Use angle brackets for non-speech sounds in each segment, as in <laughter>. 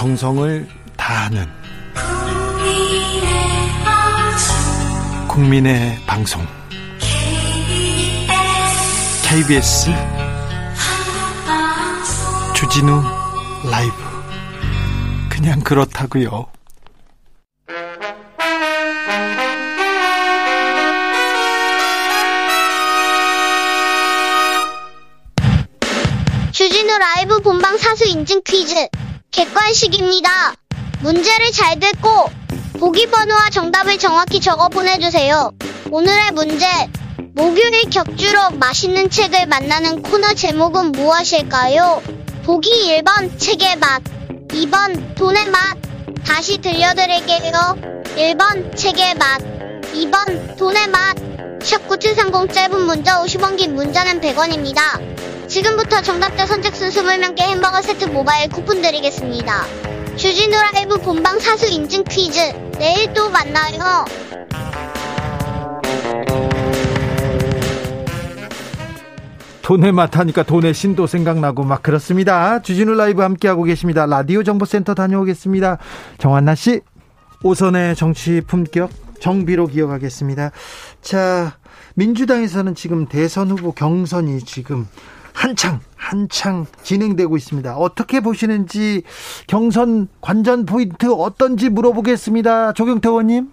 정성을 다하는 국민의 방송. KBS 주진우 라이브. 그냥 그렇다고요. 주진우 라이브 본방 사수 인증 퀴즈 객관식입니다. 문제를 잘 듣고 보기 번호와 정답을 정확히 적어 보내주세요. 오늘의 문제 목요일 격주로 맛있는 책을 만나는 코너 제목은 무엇일까요? 보기 1번 책의 맛 2번 돈의 맛 다시 들려드릴게요. 1번 책의 맛 2번 돈의 맛 샵9730 짧은 문자 50원 긴 문자는 100원입니다. 지금부터 정답자 선착순 20명께 햄버거 세트 모바일 쿠폰 드리겠습니다. 주진우 라이브 본방 사수 인증 퀴즈 내일 또 만나요. 돈의 맛 하니까 돈의 신도 생각나고 막 그렇습니다. 주진우 라이브 함께하고 계십니다. 라디오 정보센터 다녀오겠습니다. 정한나 씨. 오선의 정치 품격 정비로 기억하겠습니다. 자, 민주당에서는 지금 대선 후보 경선이 지금 한창 한창 진행되고 있습니다. 어떻게 보시는지 경선 관전 포인트 어떤지 물어보겠습니다. 조경태 의원님.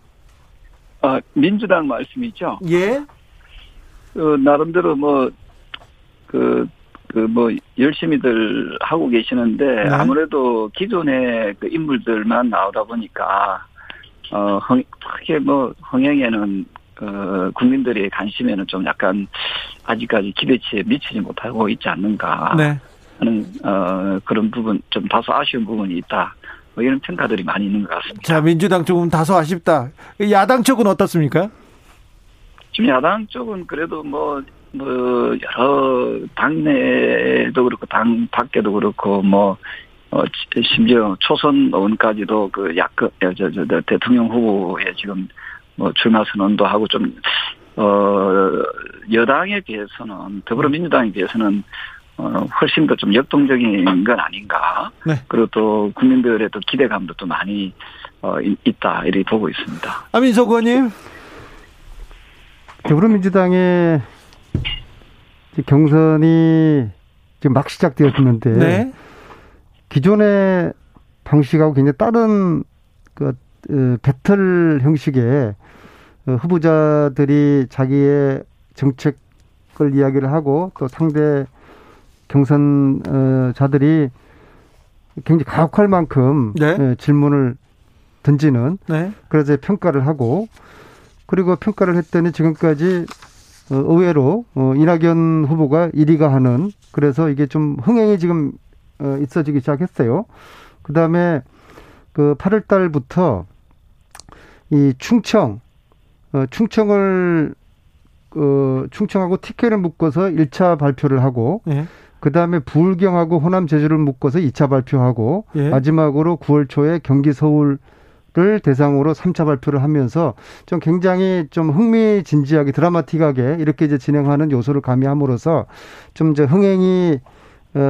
아, 민주당 말씀이죠? 예. 그, 나름대로 뭐, 그, 그, 뭐, 열심히들 하고 계시는데, 네. 아무래도 기존의 그 인물들만 나오다 보니까, 어, 흥, 크게 뭐, 흥행에는, 어, 국민들의 관심에는 좀 약간, 아직까지 기대치에 미치지 못하고 있지 않는가. 네. 하는, 어, 그런 부분, 좀 다소 아쉬운 부분이 있다. 뭐 이런 평가들이 많이 있는 것 같습니다. 자, 민주당 조금 다소 아쉽다. 야당 쪽은 어떻습니까? 지금 야당 쪽은 그래도 뭐, 뭐, 여러, 당내도 그렇고, 당 밖에도 그렇고, 뭐, 어, 지- 심지어 초선 의원까지도 그 야권, 저, 저, 저, 대통령 후보에 지금 뭐 출마 선언도 하고 좀, 어, 여당에 비해서는, 더불어민주당에 비해서는, 어, 훨씬 더 좀 역동적인 건 아닌가. 네. 그리고 또 국민들의 또 기대감도 또 많이, 어, 있- 있다. 이렇게 보고 있습니다. 아민석 의원님. 더불어민주당의 경선이 지금 막 시작되었는데 네. 기존의 방식하고 굉장히 다른 그 어, 배틀 형식의 어, 후보자들이 자기의 정책을 이야기를 하고 또 상대 경선자들이 굉장히 가혹할 만큼 네. 예, 질문을 던지는 네. 그래서 평가를 하고 그리고 평가를 했더니 지금까지 어, 의외로 어, 이낙연 후보가 1위가 하는 그래서 이게 좀 흥행이 지금 어, 있어지기 시작했어요. 그 다음에 그 8월 달부터 이 충청, 어, 충청을, 어, 충청하고 TK를 묶어서 1차 발표를 하고 예. 그 다음에 부울경하고 호남 제주를 묶어서 2차 발표하고 예. 마지막으로 9월 초에 경기 서울을 대상으로 3차 발표를 하면서 좀 굉장히 좀 흥미진지하게 드라마틱하게 이렇게 이제 진행하는 요소를 가미함으로써 좀 이제 흥행이 어,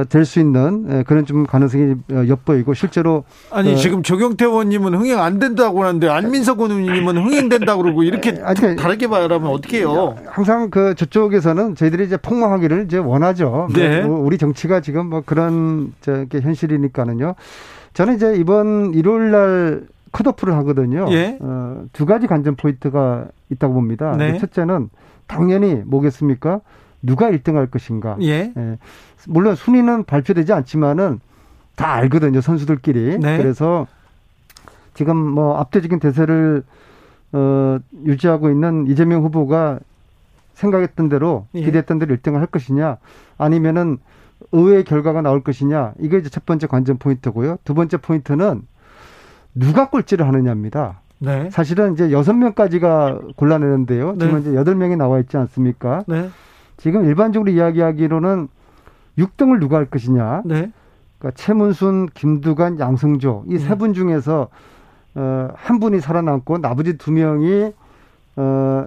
될 수 있는 에, 그런 좀 가능성이 어, 엿보이고 실제로 아니 어. 지금 조경태 의원님은 흥행 안 된다고 하는데 안민석 의원님은 흥행된다고 그러고 이렇게 아니, 그러니까 다르게 말하면 어떻게 해요? 항상 그 저쪽에서는 저희들이 이제 폭망하기를 이제 원하죠. 네. 뭐 우리 정치가 지금 뭐 그런 저게 현실이니까는요. 저는 이제 이번 일요일 날 컷오프를 하거든요. 예. 어, 두 가지 관전 포인트가 있다고 봅니다. 네. 첫째는 당연히 뭐겠습니까? 누가 1등 할 것인가. 예. 예. 물론 순위는 발표되지 않지만은 다 알거든요, 선수들끼리. 네. 그래서 지금 뭐 압도적인 대세를 어, 유지하고 있는 이재명 후보가 생각했던 대로 예. 기대했던 대로 1등을 할 것이냐 아니면은 의외의 결과가 나올 것이냐 이게 이제 첫 번째 관전 포인트고요. 두 번째 포인트는 누가 꼴찌를 하느냐입니다. 네. 사실은 이제 여섯 명까지가 골라내는데요. 지금 네. 이제 여덟 명이 나와 있지 않습니까? 네. 지금 일반적으로 이야기하기로는 6등을 누가 할 것이냐. 네. 그러니까 최문순, 김두관, 양승조 이세 네. 분 중에서 어, 한 분이 살아남고 나머지 두 명이 어,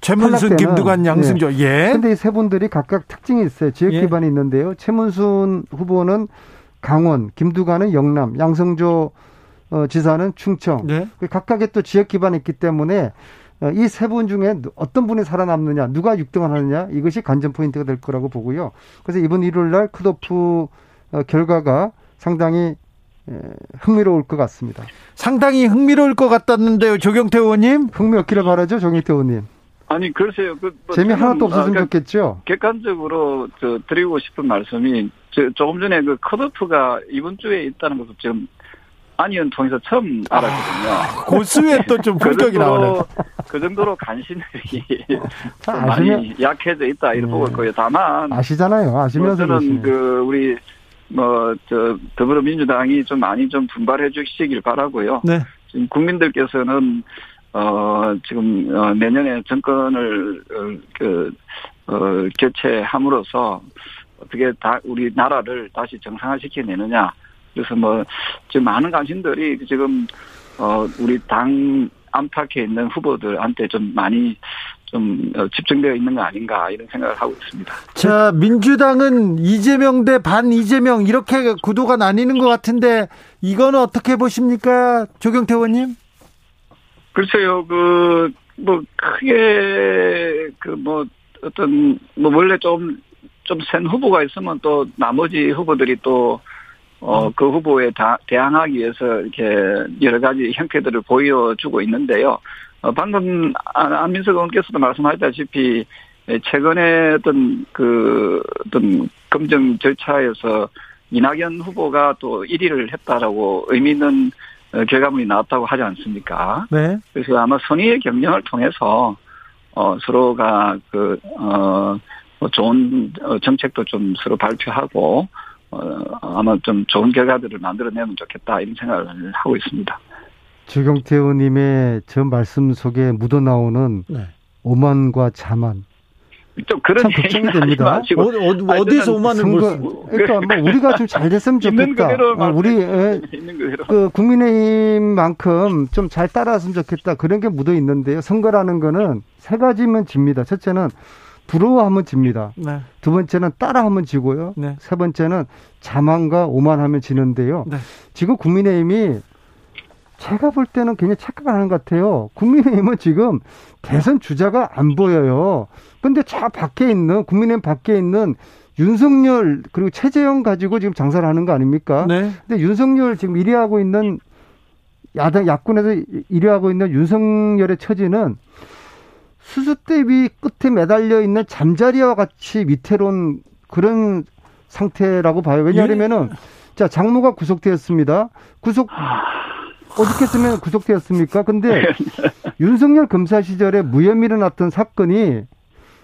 최문순, 김두관, 양승조. 예. 근데 이 세 분들이 각각 특징이 있어요. 지역 예. 기반이 있는데요. 최문순 후보는 강원, 김두관은 영남, 양성조 어, 지사는 충청. 네. 각각의 또 지역 기반이 있기 때문에 어, 이 세 분 중에 어떤 분이 살아남느냐, 누가 6등을 하느냐 이것이 관전 포인트가 될 거라고 보고요. 그래서 이번 일요일 날 컷오프 어, 결과가 상당히 에, 흥미로울 것 같습니다. 상당히 흥미로울 것 같았는데요, 조경태 의원님. 흥미 없기를 바라죠, 정희태 의원님. 아니 글쎄요. 그, 뭐 재미 하나도 없었으면 아, 그러니까 좋겠죠. 객관적으로 저 드리고 싶은 말씀이 저, 조금 전에 그 컷오프가 이번 주에 있다는 것을 지금 안의원 통해서 처음 알았거든요. 고수에 또좀 품격이 나오네. 정도로, 그 정도로 간신들이 <laughs> 아, 좀 많이 약해져 있다 이렇게 네. 보고 있고요. 다만 아시잖아요. 뭐 아시면서 저는. 그 우리 뭐 저 더불어민주당이 좀 많이 좀 분발해 주시길 바라고요. 네. 지금 국민들께서는 어 지금 어, 내년에 정권을 어, 그 어, 교체함으로써 어떻게 다 우리 나라를 다시 정상화시켜내느냐. 그래서 뭐 지금 많은 관심들이 지금 어 우리 당 안팎에 있는 후보들한테 좀 많이 좀 어, 집중되어 있는 거 아닌가 이런 생각을 하고 있습니다. 자, 민주당은 이재명 대 반 이재명 이렇게 구도가 나뉘는 것 같은데 이거는 어떻게 보십니까, 조경태 의원님? 글쎄요, 그, 뭐, 크게, 그, 뭐, 어떤, 뭐, 원래 좀, 좀 센 후보가 있으면 또 나머지 후보들이 또, 어, 그 후보에 다, 대항하기 위해서 이렇게 여러 가지 형태들을 보여주고 있는데요. 어, 방금 안- 안민석 의원께서도 말씀하셨다시피 최근에 어떤 그, 어떤 검증 절차에서 이낙연 후보가 또 1위를 했다라고 의미 있는 어, 결과물이 나왔다고 하지 않습니까? 네. 그래서 아마 선의의 경쟁을 통해서 어 서로가 그 어 좋은 어, 정책도 좀 서로 발표하고 어 아마 좀 좋은 결과들을 만들어내면 좋겠다 이런 생각을 하고 있습니다. 주경태 의원님의 저 말씀 속에 묻어나오는 네. 오만과 자만. 좀 그런 참 걱정이 됩니다. 어, 디서 저는 오만을 볼 선거, 수, 그러니까 뭐 우리가 좀 잘 됐으면 <laughs> 좋겠다. 그대로 어, 우리 <laughs> 그대로 그 국민의힘만큼 좀 잘 따라왔으면 좋겠다. 그런 게 묻어 있는데요. 선거라는 거는 세 가지면 집니다. 첫째는 부러워하면 집니다. 네. 두 번째는 따라하면 지고요. 네. 세 번째는 자만과 오만하면 지는데요. 네. 지금 국민의힘이 제가 볼 때는 굉장히 착각을 하는 것 같아요. 국민의힘은 지금 대선 주자가 안 보여요. 근데 저 밖에 있는, 국민의힘 밖에 있는 윤석열 그리고 최재형 가지고 지금 장사를 하는 거 아닙니까? 네. 근데 윤석열 지금 1위 하고 있는 야당 야권에서 1위 하고 있는 윤석열의 처지는 수수대비 끝에 매달려 있는 잠자리와 같이 위태로운 그런 상태라고 봐요. 왜냐하면은 자 장모가 구속되었습니다. 구속 어떻게 쓰면 구속되었습니까? 근데 <laughs> 윤석열 검사 시절에 무혐의 일어났던 사건이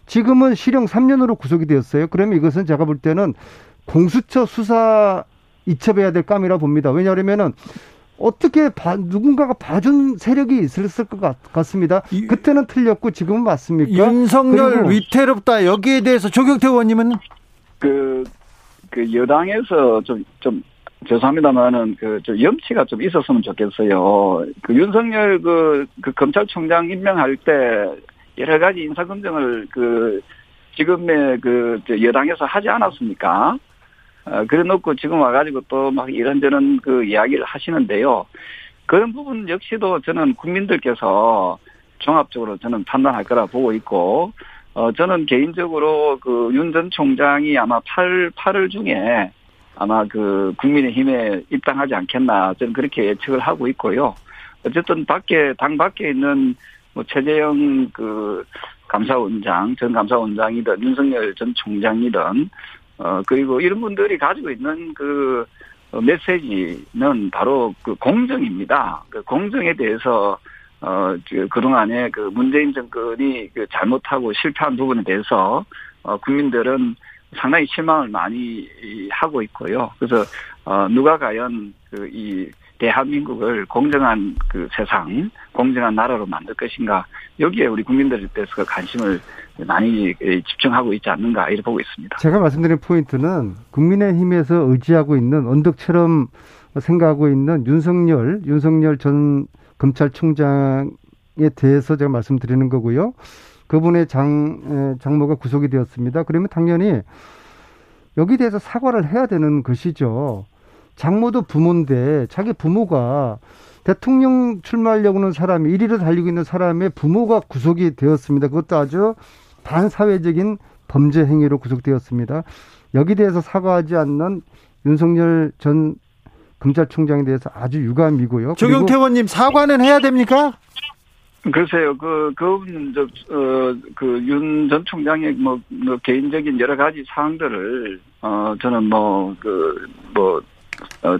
지금은 실형 3년으로 구속이 되었어요. 그러면 이것은 제가 볼 때는 공수처 수사 이첩해야 될 감이라 봅니다. 왜냐하면은 어떻게 봐, 누군가가 봐준 세력이 있었을 것 같, 같습니다. 이- 그때는 틀렸고 지금은 맞습니까? 윤석열 그리고- 위태롭다. 여기에 대해서 조경태 의원님은 그, 그 여당에서 좀, 좀, 죄송합니다만은 그, 좀 염치가 좀 있었으면 좋겠어요. 그 윤석열 그, 그 검찰총장 임명할 때 여러 가지 인사검증을 그, 지금의 그, 저 여당에서 하지 않았습니까? 어, 그래 놓고 지금 와가지고 또 막 이런저런 그 이야기를 하시는데요. 그런 부분 역시도 저는 국민들께서 종합적으로 저는 판단할 거라 보고 있고, 어, 저는 개인적으로 그 윤 전 총장이 아마 8, 8월 중에 아마 그 국민의힘에 입당하지 않겠나 저는 그렇게 예측을 하고 있고요. 어쨌든 밖에, 당 밖에 있는 뭐 최재형 그 감사원장, 전 감사원장이든 윤석열 전 총장이든 어, 그리고 이런 분들이 가지고 있는 그 어, 메시지는 바로 그 공정입니다. 그 공정에 대해서 어, 그, 그동안에 그 문재인 정권이 그 잘못하고 실패한 부분에 대해서, 어, 국민들은 상당히 실망을 많이 이, 하고 있고요. 그래서, 어, 누가 과연 그, 이, 대한민국을 공정한 그 세상, 공정한 나라로 만들 것인가, 여기에 우리 국민들께서 관심을 많이 집중하고 있지 않는가, 이렇게 보고 있습니다. 제가 말씀드린 포인트는 국민의힘에서 의지하고 있는 언덕처럼 생각하고 있는 윤석열, 윤석열 전 검찰총장에 대해서 제가 말씀드리는 거고요. 그분의 장, 에, 장모가 구속이 되었습니다. 그러면 당연히 여기에 대해서 사과를 해야 되는 것이죠. 장모도 부모인데 자기 부모가 대통령 출마하려고 하는 사람이 1위를 달리고 있는 사람의 부모가 구속이 되었습니다. 그것도 아주 반사회적인 범죄 행위로 구속되었습니다. 여기 대해서 사과하지 않는 윤석열 전 검찰총장에 대해서 아주 유감이고요. 조경태 의원님 사과는 해야 됩니까? 글쎄요, 그, 저, 어, 그, 윤 전 총장의 뭐, 뭐, 개인적인 여러 가지 사항들을, 어, 저는 뭐, 그, 뭐, 어,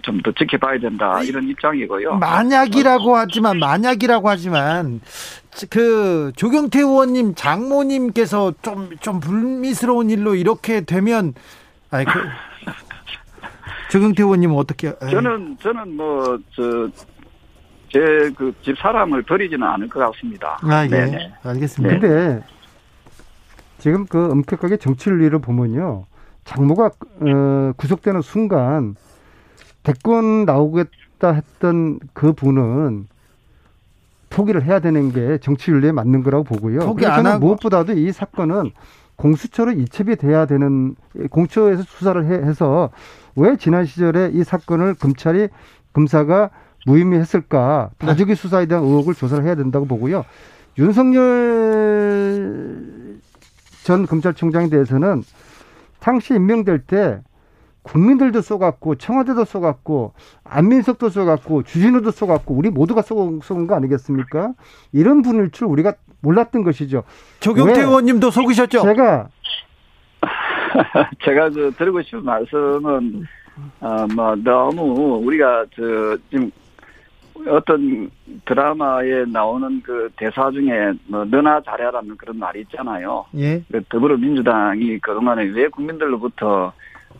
좀 더 지켜봐야 된다, 이런 입장이고요. 만약이라고 하지만, 만약이라고 하지만, 그, 조경태 의원님 장모님께서 좀, 좀 불미스러운 일로 이렇게 되면, 아니, 그, <laughs> 조경태 의원님은 어떻게, 에이. 저는, 저는 뭐, 저, 제 그 집 사람을 버리지는 않을 것 같습니다. 아, 예. 네네. 알겠습니다. 근데 지금 그 엄격하게 정치윤리를 보면요. 장모가 어, 구속되는 순간 대권 나오겠다 했던 그 분은 포기를 해야 되는 게 정치윤리에 맞는 거라고 보고요. 포기 안 저는 하고- 무엇보다도 이 사건은 공수처로 이첩이 돼야 되는 공처에서 수사를 해, 해서 왜 지난 시절에 이 사건을 검찰이 검사가 무혐의했을까 네. 다주기 수사에 대한 의혹을 조사를 해야 된다고 보고요. 윤석열 전 검찰총장에 대해서는 당시 임명될 때 국민들도 쏘갔고 청와대도 쏘갔고 안민석도 쏘갔고 주진우도 쏘갔고 우리 모두가 쏘- 쏘은 거 아니겠습니까? 이런 분일 줄 우리가 몰랐던 것이죠. 조경태 왜? 의원님도 속으셨죠? 제가 <laughs> 제가 저 드리고 싶은 말씀은 어뭐 너무 우리가 저 지금 어떤 드라마에 나오는 그 대사 중에 뭐 너나 잘해라는 그런 말이 있잖아요. 예. 그 더불어민주당이 그동안에 왜 국민들로부터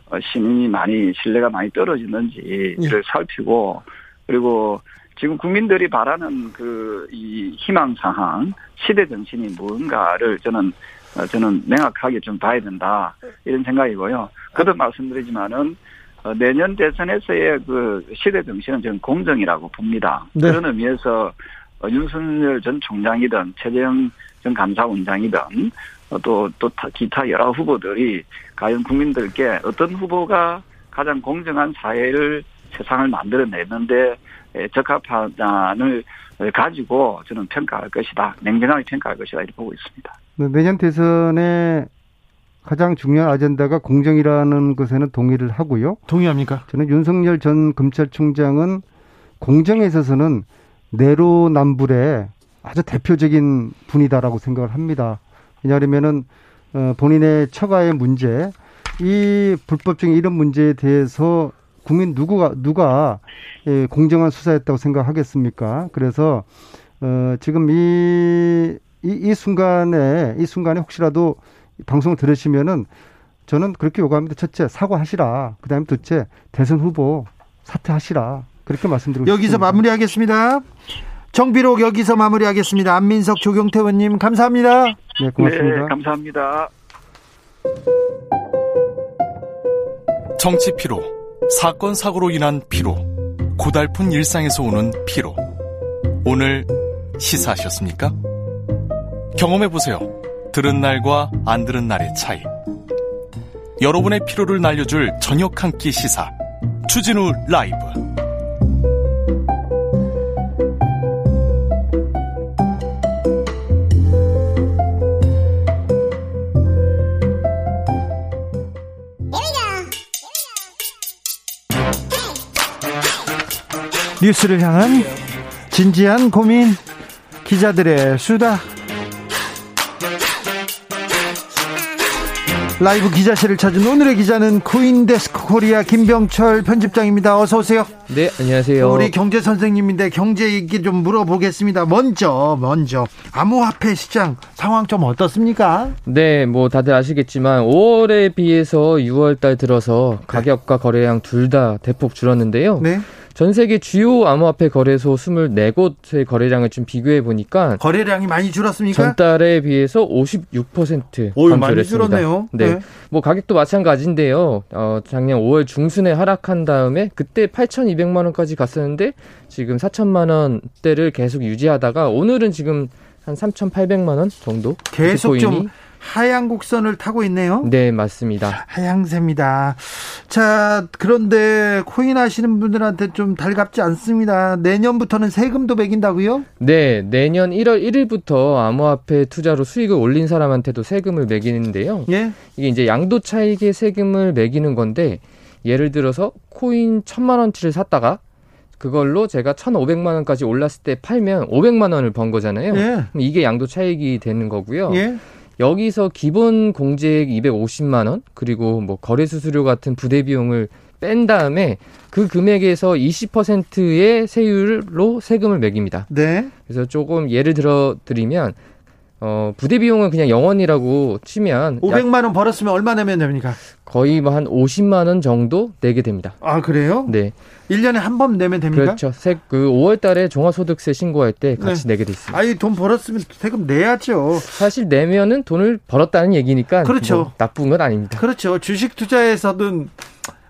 어, 신임이 많이 신뢰가 많이 떨어지는지를 살피고 그리고 지금 국민들이 바라는 그 이 희망 사항 시대 정신이 뭔가를 저는 어, 저는 명확하게 좀 봐야 된다 이런 생각이고요. 거듭 말씀드리지만은 어, 내년 대선에서의 그 시대 정신은 저는 공정이라고 봅니다. 네. 그런 의미에서 어, 윤석열 전 총장이든 최재형 전 감사원장이든 어, 또, 또 타- 기타 여러 후보들이 과연 국민들께 어떤 후보가 가장 공정한 사회를 세상을 만들어내는데 에, 적합하다를 가지고 저는 평가할 것이다. 냉정하게 평가할 것이다. 이렇게 보고 있습니다. 내년 대선의 가장 중요한 아젠다가 공정이라는 것에는 동의를 하고요. 동의합니까? 저는 윤석열 전 검찰총장은 공정에 있어서는 내로남불의 아주 대표적인 분이다라고 생각을 합니다. 왜냐하면은 어, 본인의 처가의 문제, 이 불법적인 이런 문제에 대해서 국민 누구가 누가 예, 공정한 수사했다고 생각하겠습니까? 그래서 어, 지금 이, 이, 이 순간에 이 순간에 혹시라도 방송을 들으시면은 저는 그렇게 요구합니다. 첫째 사과하시라. 그다음에 둘째 대선 후보 사퇴하시라. 그렇게 말씀드리고 여기서 싶습니다. 마무리하겠습니다. 정비록 여기서 마무리하겠습니다. 안민석 조경태 의원님 감사합니다. 네, 고맙습니다. 네, 감사합니다. 정치 피로, 사건 사고로 인한 피로, 고달픈 일상에서 오는 피로. 오늘 시사하셨습니까? 경험해 보세요. 들은 날과 안 들은 날의 차이. 여러분의 피로를 날려줄 저녁 한 끼 시사. 추진우 라이브. 뉴스를 향한 진지한 고민 기자들의 수다 라이브 기자실을 찾은 오늘의 기자는 코인데스크 코리아 김병철 편집장입니다. 어서 오세요. 네, 안녕하세요. 우리 경제 선생님인데 경제 얘기 좀 물어보겠습니다. 먼저 먼저 암호화폐 시장 상황 좀 어떻습니까? 네, 뭐 다들 아시겠지만 5월에 비해서 6월 달 들어서 가격과 거래량 둘 다 대폭 줄었는데요. 네. 전 세계 주요 암호화폐 거래소 24곳의 거래량을 좀 비교해 보니까 거래량이 많이 줄었습니까? 전달에 비해서 56% 어유 감소를 했습니다. 줄었네요. 네. 뭐 가격도 마찬가지인데요. 어, 작년 5월 중순에 하락한 다음에 그때 8,200만 원까지 갔었는데 지금 4천만 원대를 계속 유지하다가 오늘은 지금 한 3,800만 원 정도 계속 좀 하양 곡선을 타고 있네요. 네, 맞습니다. 하양세입니다. 자, 그런데 코인 하시는 분들한테 좀 달갑지 않습니다. 내년부터는 세금도 매긴다고요? 네, 내년 1월 1일부터 암호화폐 투자로 수익을 올린 사람한테도 세금을 매기는데요. 예. 이게 이제 양도 차익의 세금을 매기는 건데 예를 들어서 코인 천만 원치를 샀다가 그걸로 제가 1,500만 원까지 올랐을 때 팔면 500만 원을 번 거잖아요. 예. 이게 양도 차익이 되는 거고요. 예. 여기서 기본 공제액 250만 원 그리고 뭐 거래 수수료 같은 부대 비용을 뺀 다음에 그 금액에서 20%의 세율로 세금을 매깁니다. 네. 그래서 조금 예를 들어 드리면 어 부대 비용은 그냥 영원이라고 치면 약 500만 원 벌었으면 얼마 내면 됩니까? 거의 뭐 한 50만 원 정도 내게 됩니다. 아, 그래요? 네. 1년에 한 번 내면 됩니까? 그렇죠. 세, 그 5월 달에 종합소득세 신고할 때 같이 내게 돼 있습니다. 아니, 돈 벌었으면 세금 내야죠. 사실 내면은 돈을 벌었다는 얘기니까 그렇죠. 뭐 나쁜 건 아닙니다. 그렇죠. 주식 투자에서든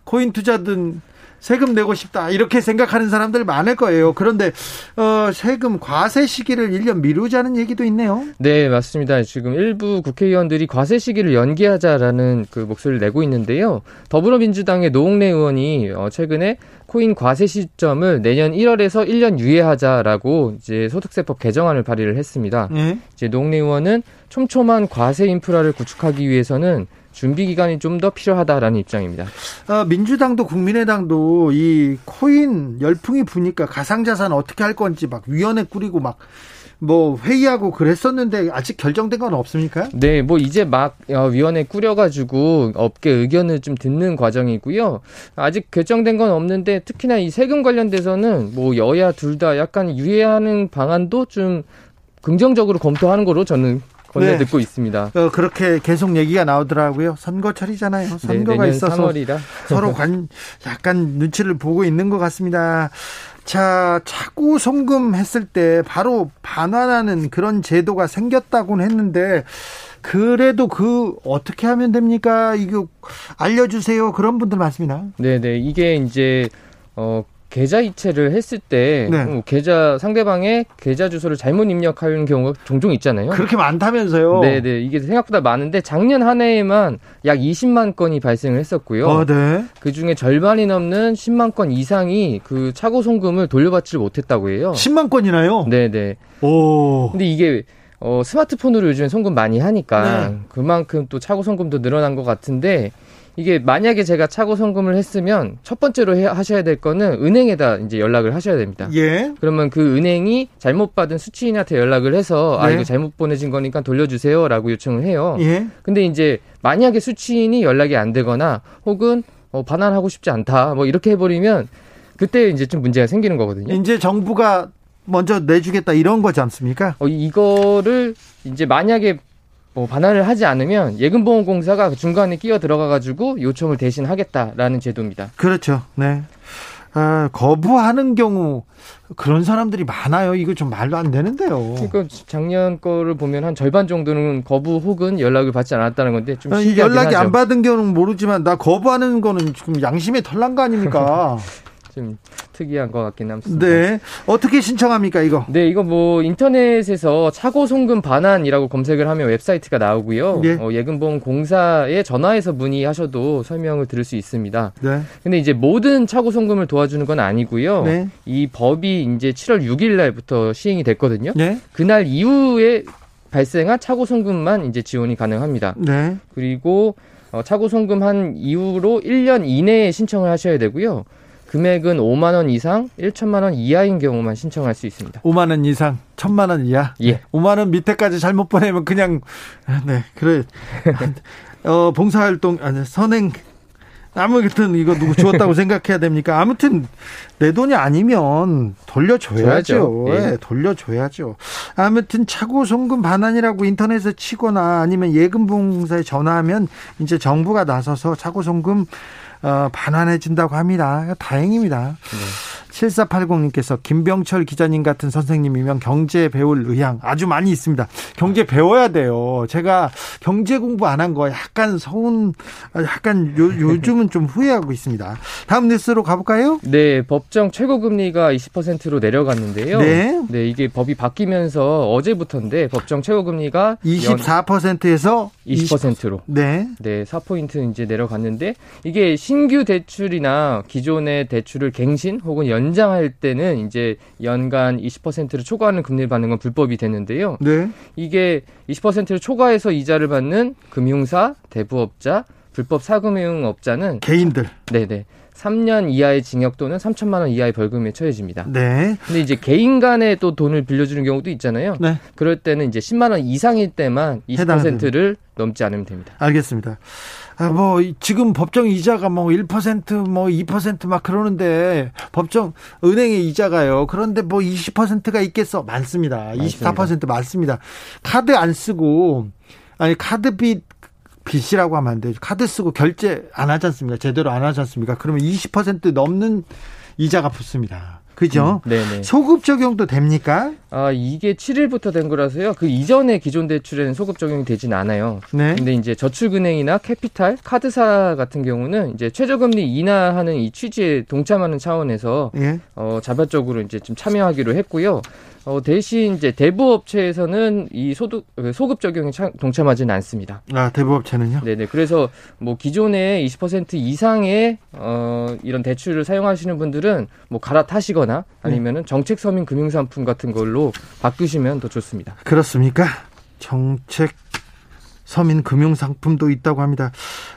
코인 투자든 세금 내고 싶다 이렇게 생각하는 사람들 많을 거예요. 그런데 어, 세금 과세 시기를 1년 미루자는 얘기도 있네요. 네, 맞습니다. 지금 일부 국회의원들이 과세 시기를 연기하자라는 그 목소리를 내고 있는데요. 더불어민주당의 노웅래 의원이 어, 최근에 코인 과세 시점을 내년 1월에서 1년 유예하자라고 이제 소득세법 개정안을 발의를 했습니다. 예. 이제 노웅래 의원은 촘촘한 과세 인프라를 구축하기 위해서는 준비 기간이 좀 더 필요하다라는 입장입니다. 어, 민주당도 국민의당도 이 코인 열풍이 부니까 가상자산 어떻게 할 건지 막 위원회 꾸리고 막 뭐 회의하고 그랬었는데 아직 결정된 건 없습니까? 네, 뭐 이제 막 어, 위원회 꾸려가지고 업계 의견을 좀 듣는 과정이고요. 아직 결정된 건 없는데 특히나 이 세금 관련돼서는 뭐 여야 둘 다 약간 유예하는 방안도 좀 긍정적으로 검토하는 거로 저는 건네 네. 듣고 있습니다. 어, 그렇게 계속 얘기가 나오더라고요. 선거철이잖아요. 네, 선거가 내년 있어서 3월이라 서로 관 약간 눈치를 보고 있는 것 같습니다. 자, 차고 송금했을 때 바로 반환하는 그런 제도가 생겼다고는 했는데 그래도 그 어떻게 하면 됩니까? 이거 알려주세요. 그런 분들 많습니다. 네, 네. 이게 이제 어 계좌 이체를 했을 때 네. 어, 계좌 상대방의 계좌 주소를 잘못 입력하는 경우가 종종 있잖아요. 그렇게 많다면서요? 네, 네. 이게 생각보다 많은데 작년 한 해에만 약 20만 건이 발생을 했었고요. 어, 네. 그 중에 절반이 넘는 10만 건 이상이 그 차고 송금을 돌려받지를 못했다고 해요. 10만 건이나요? 네, 네. 오. 근데 이게 어, 스마트폰으로 요즘에 송금 많이 하니까 네. 그만큼 또 차고 송금도 늘어난 것 같은데 이게 만약에 제가 차고 송금을 했으면 첫 번째로 해, 하셔야 될 거는 은행에다 이제 연락을 하셔야 됩니다. 예. 그러면 그 은행이 잘못 받은 수취인한테 연락을 해서 아 네. 이거 잘못 보내진 거니까 돌려주세요라고 요청을 해요. 예. 근데 이제 만약에 수취인이 연락이 안 되거나 혹은 어, 반환하고 싶지 않다 뭐 이렇게 해버리면 그때 이제 좀 문제가 생기는 거거든요. 이제 정부가 먼저 내주겠다 이런 거지 않습니까? 어, 이거를 이제 만약에 뭐 반환을 하지 않으면 예금보험공사가 그 중간에 끼어 들어가가지고 요청을 대신 하겠다라는 제도입니다. 그렇죠. 네. 아, 거부하는 경우 그런 사람들이 많아요. 이거 좀 말도 안 되는데요. 그러니까 작년 거를 보면 한 절반 정도는 거부 혹은 연락을 받지 않았다는 건데 좀 아니, 연락이 하죠. 안 받은 경우는 모르지만 나 거부하는 거는 지금 양심의 털난 거 아닙니까? <laughs> 좀 특이한 것 같긴 합니다. 네. 어떻게 신청합니까, 이거? 네, 이거 뭐 인터넷에서 차고 송금 반환이라고 검색을 하면 웹사이트가 나오고요. 예. 어, 예금보험 공사에 전화해서 문의하셔도 설명을 들을 수 있습니다. 네. 근데 이제 모든 차고 송금을 도와주는 건 아니고요. 네. 이 법이 이제 7월 6일 날부터 시행이 됐거든요. 네. 그날 이후에 발생한 차고 송금만 이제 지원이 가능합니다. 네. 그리고 어, 차고 송금한 이후로 1년 이내에 신청을 하셔야 되고요. 금액은 5만 원 이상, 1천만 원 이하인 경우만 신청할 수 있습니다. 5만 원 이상, 1천만 원 이하. 예. 5만 원 밑에까지 잘못 보내면 그냥 네, 그래. <laughs> 어, 봉사활동 아니 선행 아무튼 이거 누구 주었다고 <laughs> 생각해야 됩니까? 아무튼 내 돈이 아니면 돌려줘야죠. 줘야죠. 예. 예, 돌려줘야죠. 아무튼 차고 송금 반환이라고 인터넷에 치거나 아니면 예금봉사에 전화하면 이제 정부가 나서서 차고 송금 어, 반환해 준다고 합니다. 다행입니다. 7480님께서 김병철 기자님 같은 선생님이면 경제 배울 의향 아주 많이 있습니다. 경제 배워야 돼요. 제가 경제 공부 안 한 거 약간 서운, 약간 요, 요즘은 좀 후회하고 있습니다. 다음 뉴스로 가볼까요? 네, 법정 최고금리가 20%로 내려갔는데요. 네. 네, 이게 법이 바뀌면서 어제부터인데 법정 최고금리가 24%에서 20%로. 네. 네, 4포인트 이제 내려갔는데 이게 신규 대출이나 기존의 대출을 갱신 혹은 연장할 때는 이제 연간 20%를 초과하는 금리를 받는 건 불법이 되는데요. 네. 이게 20%를 초과해서 이자를 받는 금융사, 대부업자, 불법 사금융업자는 개인들. 네 네. 3년 이하의 징역 또는 3천만 원 이하의 벌금에 처해집니다. 네. 근데 이제 개인 간에 또 돈을 빌려주는 경우도 있잖아요. 네. 그럴 때는 이제 10만 원 이상일 때만 20%를 넘지 않으면 됩니다. 알겠습니다. 아, 뭐, 지금 법정 이자가 뭐 1%, 뭐 2%막 그러는데, 법정, 은행의 이자가요. 그런데 뭐 20%가 있겠어? 많습니다. 24% 많습니다. 카드 안 쓰고, 아니, 카드빚, 빚이라고 하면 안 되죠. 카드 쓰고 결제 안 하지 않습니까? 제대로 안 하지 않습니까? 그러면 20% 넘는 이자가 붙습니다. 그죠? 음, 네네. 소급 적용도 됩니까? 아, 이게 7일부터 된 거라서요. 그 이전에 기존 대출에는 소급 적용이 되진 않아요. 네. 근데 이제 저축은행이나 캐피탈, 카드사 같은 경우는 이제 최저금리 인하하는 이 취지에 동참하는 차원에서 예. 어, 자발적으로 이제 좀 참여하기로 했고요. 어, 대신 이제 대부업체에서는 이 소득 그 소급 적용에 차, 동참하지는 않습니다. 아, 대부업체는요? 네네. 그래서 뭐 기존에 20% 이상의 어, 이런 대출을 사용하시는 분들은 뭐 갈아타시거나 아니면은 정책 서민 금융 상품 같은 걸로 바꾸시면 더 좋습니다. 그렇습니까? 정책 서민 금융 상품도 있다고 합니다.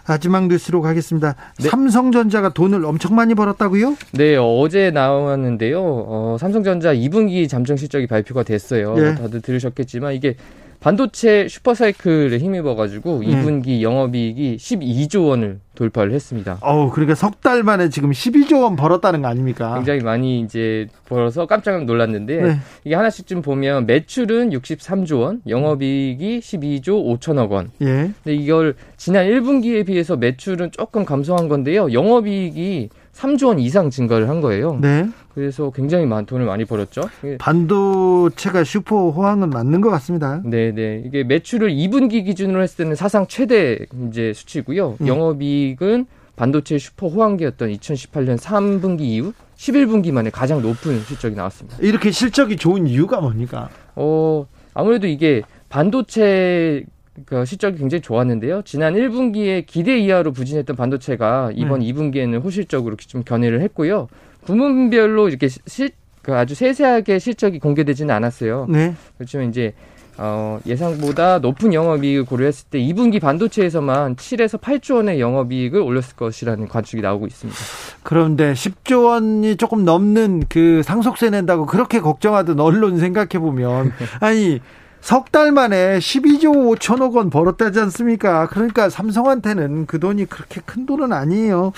마지막 뉴스로 가겠습니다. 네. 삼성전자가 돈을 엄청 많이 벌었다고요? 네, 어제 나왔는데요. 어, 삼성전자 2분기 잠정 실적이 발표가 됐어요. 예. 다들 들으셨겠지만 이게 반도체 슈퍼사이클에 힘입어 가지고 예. 2분기 영업이익이 12조 원을 돌파를 했습니다. 어우, 그러니까 석 달 만에 지금 12조 원 벌었다는 거 아닙니까? 굉장히 많이 이제 벌어서 깜짝 놀랐는데 네. 이게 하나씩 좀 보면 매출은 63조 원, 영업이익이 12조 5천억 원. 예. 근데 이걸 지난 1분기에 비해서 매출은 조금 감소한 건데요. 영업이익이 3조 원 이상 증가를 한 거예요. 네. 그래서 굉장히 많은 돈을 많이 벌었죠. 반도체가 슈퍼 호황은 맞는 것 같습니다. 네, 네. 이게 매출을 2분기 기준으로 했을 때는 사상 최대 이제 수치고요. 음. 영업이익은 반도체 슈퍼 호황기였던 2018년 3분기 이후 11분기 만에 가장 높은 실적이 나왔습니다. 이렇게 실적이 좋은 이유가 뭡니까? 어, 아무래도 이게 반도체 그 실적이 굉장히 좋았는데요. 지난 1분기에 기대 이하로 부진했던 반도체가 이번 네. 2분기에는 호실적으로 좀 견인을 했고요. 부문별로 이렇게 실, 그 아주 세세하게 실적이 공개되지는 않았어요. 네. 그렇지만 이제 어, 예상보다 높은 영업이익을 고려했을 때 2분기 반도체에서만 7에서 8조 원의 영업이익을 올렸을 것이라는 관측이 나오고 있습니다. 그런데 10조 원이 조금 넘는 그 상속세 낸다고 그렇게 걱정하던 언론 생각해 보면 <laughs> 아니 석 달 만에 12조 5천억 원 벌었다지 않습니까? 그러니까 삼성한테는 그 돈이 그렇게 큰 돈은 아니에요.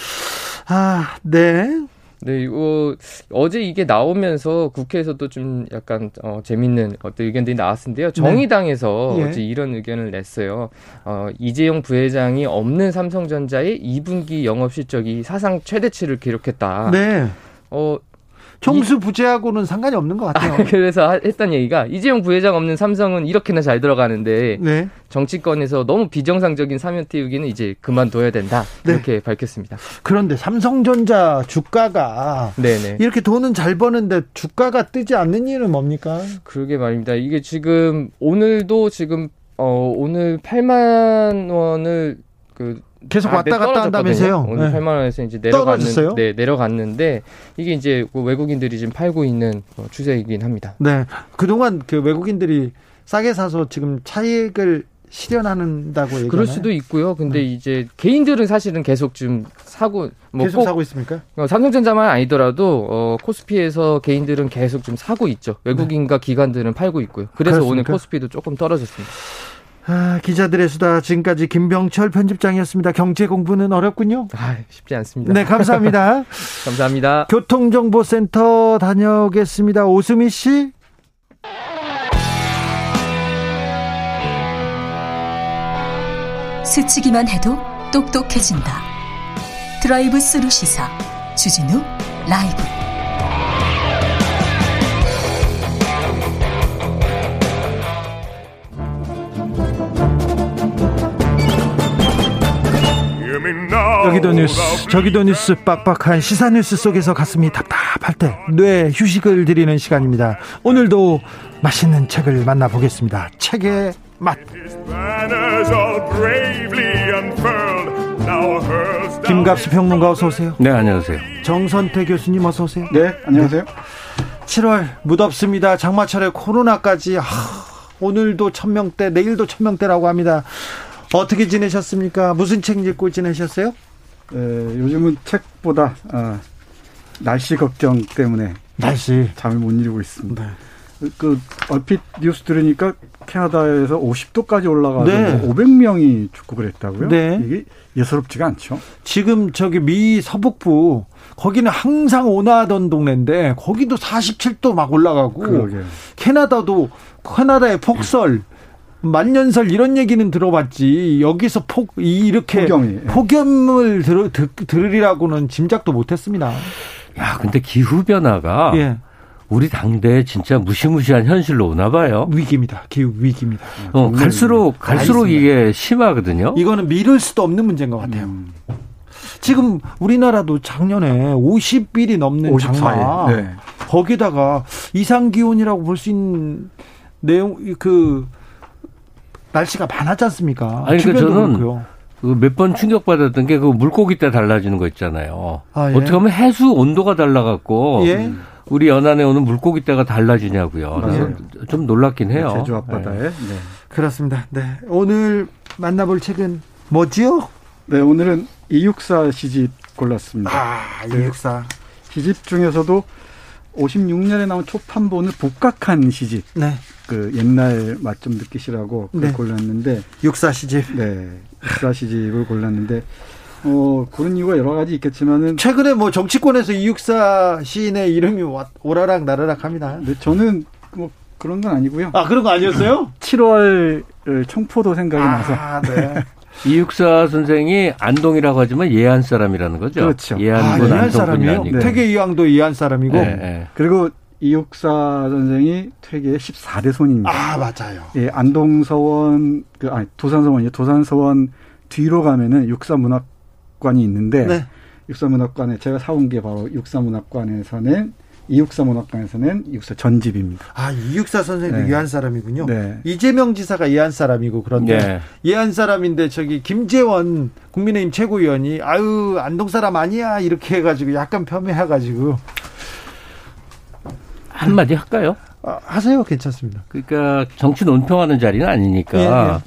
아, 네. 네, 이거 어제 이게 나오면서 국회에서도 좀 약간 어, 재밌는 어떤 의견들이 나왔는데요. 정의당에서 예. 어제 이런 의견을 냈어요. 어, 이재용 부회장이 없는 삼성전자의 2분기 영업 실적이 사상 최대치를 기록했다. 네. 어, 총수 부재하고는 상관이 없는 것 같아요. 그래서 하- 했던 얘기가 이재용 부회장 없는 삼성은 이렇게나 잘 들어가는데 네. 정치권에서 너무 비정상적인 사면 태우기는 이제 그만둬야 된다. 네. 이렇게 밝혔습니다. 그런데 삼성전자 주가가 네네. 이렇게 돈은 잘 버는데 주가가 뜨지 않는 이유는 뭡니까? 그러게 말입니다. 이게 지금 오늘도 지금 어 오늘 8만 원을 그 계속 아, 왔다 네, 갔다. 한다면서요? 오늘 네. 8만 원에서 이제 떨어졌어요? 내려갔는 네, 내려갔는데 이게 이제 그 외국인들이 지금 팔고 있는 어, 추세이긴 합니다. 네. 그동안 그 외국인들이 싸게 사서 지금 차익을 실현한다고 얘기하나요? 그럴 수도 있고요. 근데 이제 개인들은 사실은 계속 좀 사고 뭐 계속 꼭 사고 있습니까? 어, 삼성전자만 아니더라도 어, 코스피에서 개인들은 계속 좀 사고 있죠. 외국인과 기관들은 팔고 있고요. 그래서 오늘 그렇습니까? 코스피도 조금 떨어졌습니다. 아, 기자들의 수다 지금까지 김병철 편집장이었습니다. 경제 공부는 어렵군요. 아, 쉽지 않습니다. 네, 감사합니다. <laughs> 감사합니다. 교통정보센터 다녀오겠습니다. 오수미 씨. 스치기만 해도 똑똑해진다. 드라이브 스루 시사 주진우 라이브. 여기도 뉴스 저기도 뉴스 빡빡한 시사 뉴스 속에서 가슴이 답답할 때 뇌 휴식을 드리는 시간입니다. 오늘도 맛있는 책을 만나보겠습니다. 책의 맛. 김갑수 평론가 어서 오세요. 네 안녕하세요. 정선태 교수님 어서 오세요. 네, 안녕하세요. 7월 무덥습니다. 장마철에 코로나까지 아, 오늘도 천명대 내일도 천명대라고 합니다 어떻게 지내셨습니까 무슨 책 읽고 지내셨어요 에, 요즘은 책보다 아, 날씨 걱정 때문에 날씨 잠을 못 이루고 있습니다. 네. 그 얼핏 뉴스 들으니까 캐나다에서 50도까지 올라가서 네. 뭐 500명이 죽고 그랬다고요? 네. 이게 예사롭지가 않죠. 지금 저기 미 서북부 거기는 항상 온화하던 동네인데 거기도 47도 막 올라가고 그러게요. 캐나다도 캐나다의 폭설 만년설 이런 얘기는 들어봤지 여기서 폭 이- 이렇게 폭염이. 폭염을 들, 들, 들으리라고는 짐작도 못했습니다. 야 근데 기후 변화가 예 우리 당대에 진짜 무시무시한 현실로 오나 봐요 위기입니다. 기후 위기입니다. 어, 갈수록 갈수록. 이게 심하거든요 이거는 미룰 수도 없는 문제인 것 같아요. 음, 지금 우리나라도 작년에 50일이 넘는 54일. 장마 네. 거기다가 이상 기온이라고 볼 수 있는 내용 그 날씨가 많았지 않습니까? 아니, 그러니까 저는 그렇고요. 몇번 충격받았던 게 그 물고기 때 달라지는 거 있잖아요 아, 예. 어떻게 하면 해수 온도가 달라갖고 예. 우리 연안에 오는 물고기 때가 달라지냐고요 그래서 맞아요. 좀 놀랍긴 해요 제주 앞바다에. 네. 네. 그렇습니다. 네. 오늘 만나볼 책은 뭐지요? 네, 오늘은 이육사 시집 골랐습니다. 아, 이육사. 시집 중에서도 56년에 나온 초판본을 복각한 시집. 네. 그 옛날 맛 좀 느끼시라고 네. 골랐는데 육사 시집. 네. 육사 시집을 골랐는데 어, 그런 이유가 여러 가지 있겠지만은 최근에 뭐 정치권에서 이육사 시인의 이름이 와- 오라락 나르락 합니다. 근데 저는 뭐 그런 건 아니고요. 아, 그런 거 아니었어요? 7월 청포도 생각이 나서 아, 네. <laughs> 이육사 선생이 안동이라고 하지만 예안 사람이라는 거죠 그렇죠. 아, 예안군 이한 안동군이 사람이요? 아니고 태계 이왕도 이한 사람이고. 네, 네. 그리고 이육사 선생이 퇴계 14대 손입니다. 아, 맞아요. 예, 안동서원 그 아니 도산서원이요. 도산서원 뒤로 가면은 육사문학관이 있는데 네. 육사문학관에 제가 사온 게 바로 육사문학관에서는 이육사 문학관에서는 육사 전집입니다. 아, 이육사 선생도 네. 이한 사람이군요. 네. 이재명 지사가 이한 사람이고 그런데 네. 이한 사람인데 저기 김재원 국민의힘 최고위원이 아유 안동 사람 아니야 이렇게 해가지고 약간 폄훼해가지고 한마디 할까요? 아, 하세요 괜찮습니다. 그러니까 정치 논평하는 자리는 아니니까 예, 예.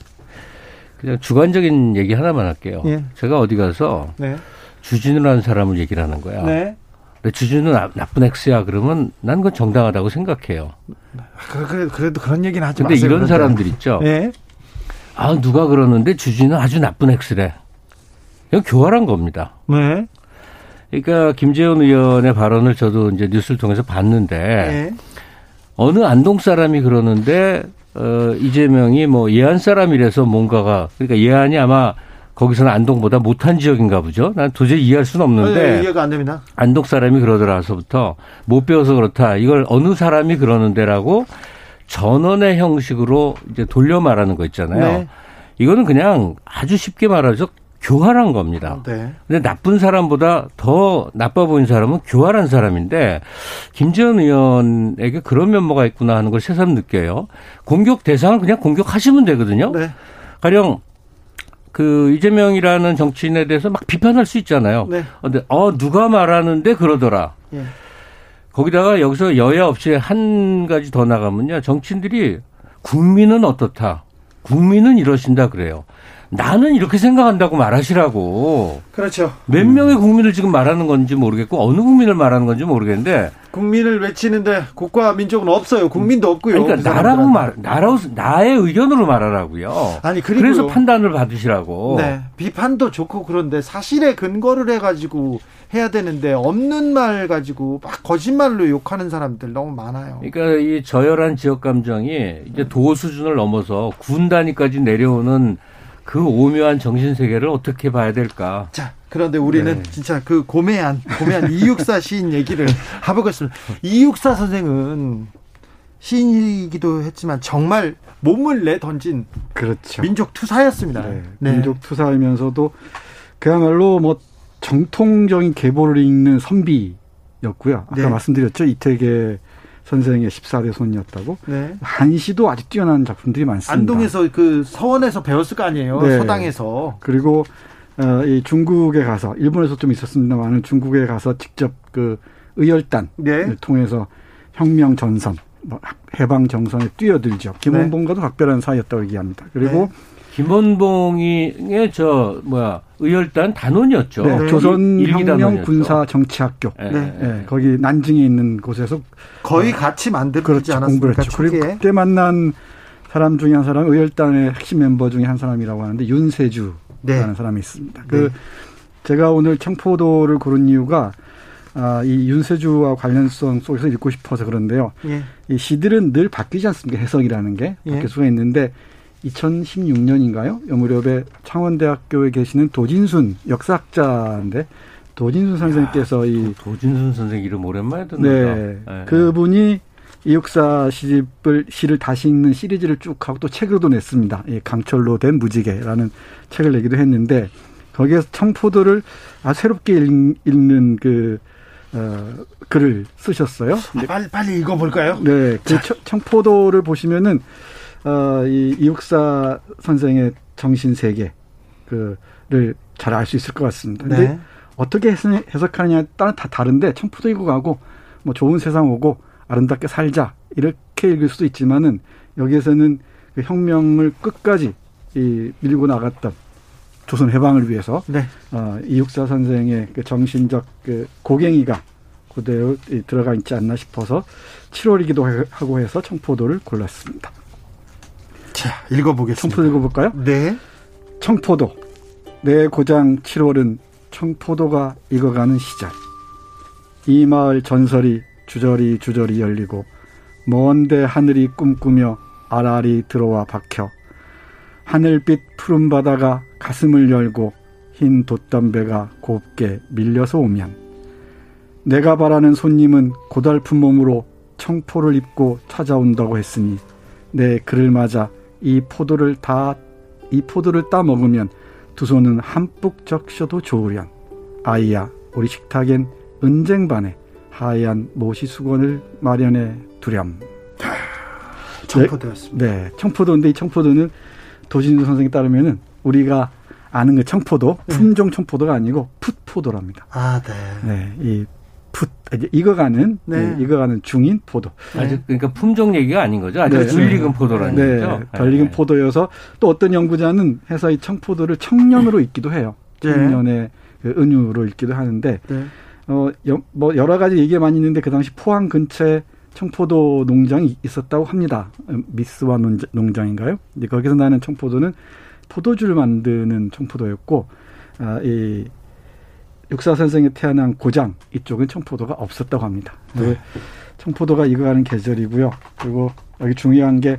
그냥 주관적인 얘기 하나만 할게요. 예. 제가 어디 가서 네, 주진우라는 사람을 얘기를 하는 거야. 네. 근데 주진우 나, 나쁜 엑스야 그러면 난 그건 정당하다고 생각해요. 그, 그래, 그래도 그런 얘기는 하지 근데 마세요. 이런 그런데. 사람들 있죠. 예. 아 누가 그러는데 주진우 아주 나쁜 엑스래. 이건 교활한 겁니다. 네. 그러니까 김재원 의원의 발언을 저도 이제 뉴스를 통해서 봤는데 예. 어느 안동 사람이 그러는데 어 이재명이 뭐 예안 사람이라서 뭔가가 그러니까 예안이 아마 거기서는 안동보다 못한 지역인가 보죠. 난 도저히 이해할 수는 없는데 예, 이해가 안 됩니다. 안동 사람이 그러더라서부터 못 배워서 그렇다. 이걸 어느 사람이 그러는데라고 전원의 형식으로 이제 돌려 말하는 거 있잖아요. 네. 이거는 그냥 아주 쉽게 말하죠. 교활한 겁니다. 네. 근데 나쁜 사람보다 더 나빠 보이는 사람은 교활한 사람인데 김재원 의원에게 그런 면모가 있구나 하는 걸 새삼 느껴요. 공격 대상을 그냥 공격하시면 되거든요. 네. 가령 그 이재명이라는 정치인에 대해서 막 비판할 수 있잖아요. 네. 근데 어 누가 말하는데 그러더라. 예. 거기다가 여기서 여야 없이 한 가지 더 나가면요. 정치인들이 국민은 어떻다. 국민은 이러신다 그래요. 나는 이렇게 생각한다고 말하시라고. 그렇죠. 몇 명의 국민을 지금 말하는 건지 모르겠고 어느 국민을 말하는 건지 모르겠는데 국민을 외치는데 국가 민족은 없어요. 국민도 없고요. 그러니까 그 나라고. 말 나라고 나의 의견으로 말하라고요. 아니 그리고 그래서 판단을 받으시라고. 네, 비판도 좋고 그런데 사실에 근거를 해 가지고 해야 되는데 없는 말 가지고 막 거짓말로 욕하는 사람들 너무 많아요. 그러니까 이 저열한 지역 감정이 이제 도 수준을 넘어서 군 단위까지 내려오는 그 오묘한 정신 세계를 어떻게 봐야 될까? 자, 그런데 우리는 네. 진짜 그 고매한 고매한 이육사 시인 얘기를 <laughs> 해보겠습니다. 이육사 선생은 시인이기도 했지만 정말 몸을 내 던진 그렇죠. 민족 투사였습니다. 네. 네. 민족 투사이면서도 그야말로 뭐 정통적인 계보를 읽는 선비였고요. 아까 네. 말씀드렸죠. 이태계 선생의 14대 손이었다고. 네. 한시도 아주 뛰어난 작품들이 많습니다. 안동에서 그 서원에서 배웠을 거 아니에요. 네. 서당에서. 그리고 어, 이 중국에 가서 일본에서 좀 있었습니다만은 중국에 가서 직접 그 의열단을 네. 통해서 혁명 전선, 뭐 해방 정선에 뛰어들죠. 네. 김원봉과도 각별한 사이였다고 얘기합니다. 그리고 김원봉이의 저 뭐야 의열단 단원이었죠. 네, 조선혁명 일기단원이었죠. 군사 정치학교. 예, 네. 예. 예, 거기 난징에 있는 곳에서 거의 같이 만들지 그렇죠. 않았습니까? 공부했죠. 그리고. 그때 만난 사람 중에 한 사람, 의열단의 핵심 멤버 중에 한 사람이라고 하는데 윤세주라는 네. 사람이 있습니다. 그 제가 오늘 청포도를 고른 이유가 아, 이 윤세주와 관련성 속에서 읽고 싶어서 그런데요. 예. 이 시들은 늘 바뀌지 않습니까? 해석이라는 게 예. 바뀔 수가 있는데 2016년인가요? 요 무렵에 창원대학교에 계시는 도진순 역사학자인데 도진순 선생님께서 이 도 진순 선생 이름 오랜만에 듣는다. 네. 예. 그분이 이육사 시집을 시를 다시 읽는 시리즈를 쭉 하고 또 책으로도 냈습니다. 이 강철로 된 무지개라는 책을 내기도 했는데 거기에서 청포도를 아 새롭게 읽, 읽는 그 어, 글을 쓰셨어요. 아, 빨리 빨리 읽어볼까요? 네, 그 청- 청포도를 보시면은 어, 이 이육사 선생의 정신 세계 그를 잘 알 수 있을 것 같습니다. 근데 네. 어떻게 해석- 해석하느냐에 따라 다 다른데 청포도 읽고 가고 뭐 좋은 세상 오고 아름답게 살자 이렇게 읽을 수도 있지만은 여기에서는 그 혁명을 끝까지 이 밀고 나갔던 조선 해방을 위해서 네. 어, 이육사 선생의 그 정신적 그 고갱이가 그대로 이 들어가 있지 않나 싶어서 7월이기도 하고 해서 청포도를 골랐습니다. 자, 읽어보겠습니다. 청포도 읽어볼까요? 네. 청포도 내 고장 7월은 청포도가 익어가는 시절 이 마을 전설이 주저리 주저리 열리고 먼데 하늘이 꿈꾸며 아라리 들어와 박혀 하늘빛 푸른 바다가 가슴을 열고 흰 돛담배가 곱게 밀려서 오면 내가 바라는 손님은 고달픈 몸으로 청포를 입고 찾아온다고 했으니 내 그를 맞아 이 포도를 다 이 포도를 따 먹으면 두 손은 한뿍 적셔도 좋으련 아이야 우리 식탁엔 은쟁반에 하얀 모시 수건을 마련해 두렴. 청포도였습니다. 네, 청포도인데 이 청포도는 도진수 선생에 따르면은 우리가 아는 그 청포도 품종 청포도가 아니고 풋포도랍니다. 아, 네. 네, 이 풋, 이제 익어가는, 네. 네, 익어가는 중인 포도. 아직 그러니까 품종 얘기가 아닌 거죠. 아직 네. 덜 익은 포도라는 네, 거죠. 덜 익은 네. 포도여서 또 어떤 연구자는 해서 이 청포도를 청년으로 읽기도 해요. 네. 청년의 그 은유로 읽기도 하는데 네. 어, 여, 뭐 여러 가지 얘기가 많이 있는데 그 당시 포항 근처에 청포도 농장이 있었다고 합니다. 음, 미스와 농장, 농장 인가요? 이제 거기서 나는 청포도는 포도주를 만드는 청포도였고, 아, 이 육사 선생이 태어난 고장 이쪽은 청포도가 없었다고 합니다. 그 청포도가 익어가는 계절이고요. 그리고 여기 중요한 게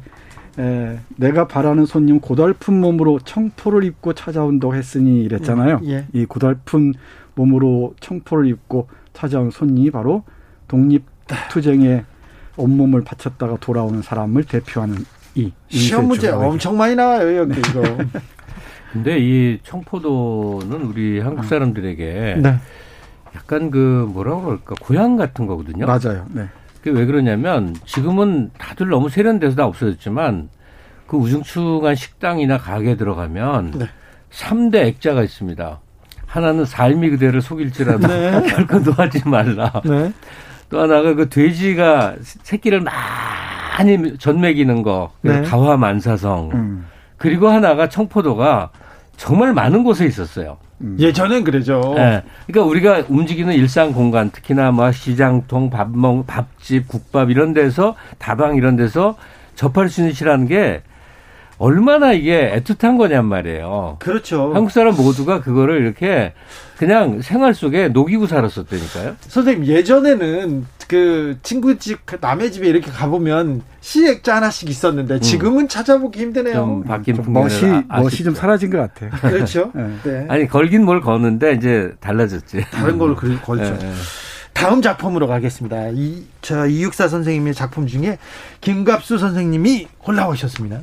에, 내가 바라는 손님 고달픈 몸으로 청포를 입고 찾아온다고 했으니 이랬잖아요. 예. 이 고달픈 몸으로 청포를 입고 찾아온 손님이 바로 독립투쟁에 온몸을 바쳤다가 돌아오는 사람을 대표하는 이 시험 문제 엄청 많이 나와요, 여기 이거. <laughs> 근데 이 청포도는 우리 한국 사람들에게 네. 약간 그 뭐라고 그럴까 고향 같은 거거든요. 맞아요. 네. 그게 왜 그러냐면 지금은 다들 너무 세련돼서 다 없어졌지만 그 우중충한 식당이나 가게 들어가면 네. 삼 3대 액자가 있습니다. 하나는 삶이 그대를 속일지라도 네. <laughs> 결코 노하지 말라. 네. 또 하나가 그 돼지가 새끼를 많이 전매기는 거. 네. 가화만사성. 음. 그리고 하나가 청포도가 정말 많은 곳에 있었어요. 예전엔 그러죠. 예. 그러니까 우리가 움직이는 일상 공간, 특히나 뭐 시장통, 밥먹, 밥집, 국밥 이런 데서 다방 이런 데서 접할 수 있는 시라는 게 얼마나 이게 애틋한 거냔 말이에요. 그렇죠. 한국 사람 모두가 그거를 이렇게 그냥 생활 속에 녹이고 살았었다니까요. 선생님 예전에는 그 친구 집 남의 집에 이렇게 가보면 시액자 하나씩 있었는데 지금은 찾아보기 힘드네요. 좀 바뀐 좀 멋이 아- 멋이. 좀 사라진 것 같아요. 그렇죠. <laughs> 네. 네. 아니 걸긴 뭘 거는데 이제 달라졌지. 다른 걸로 걸- 걸죠. 예, 예. 다음 작품으로 가겠습니다. 이, 저 이육사 선생님의 작품 중에 김갑수 선생님이 올라오셨습니다.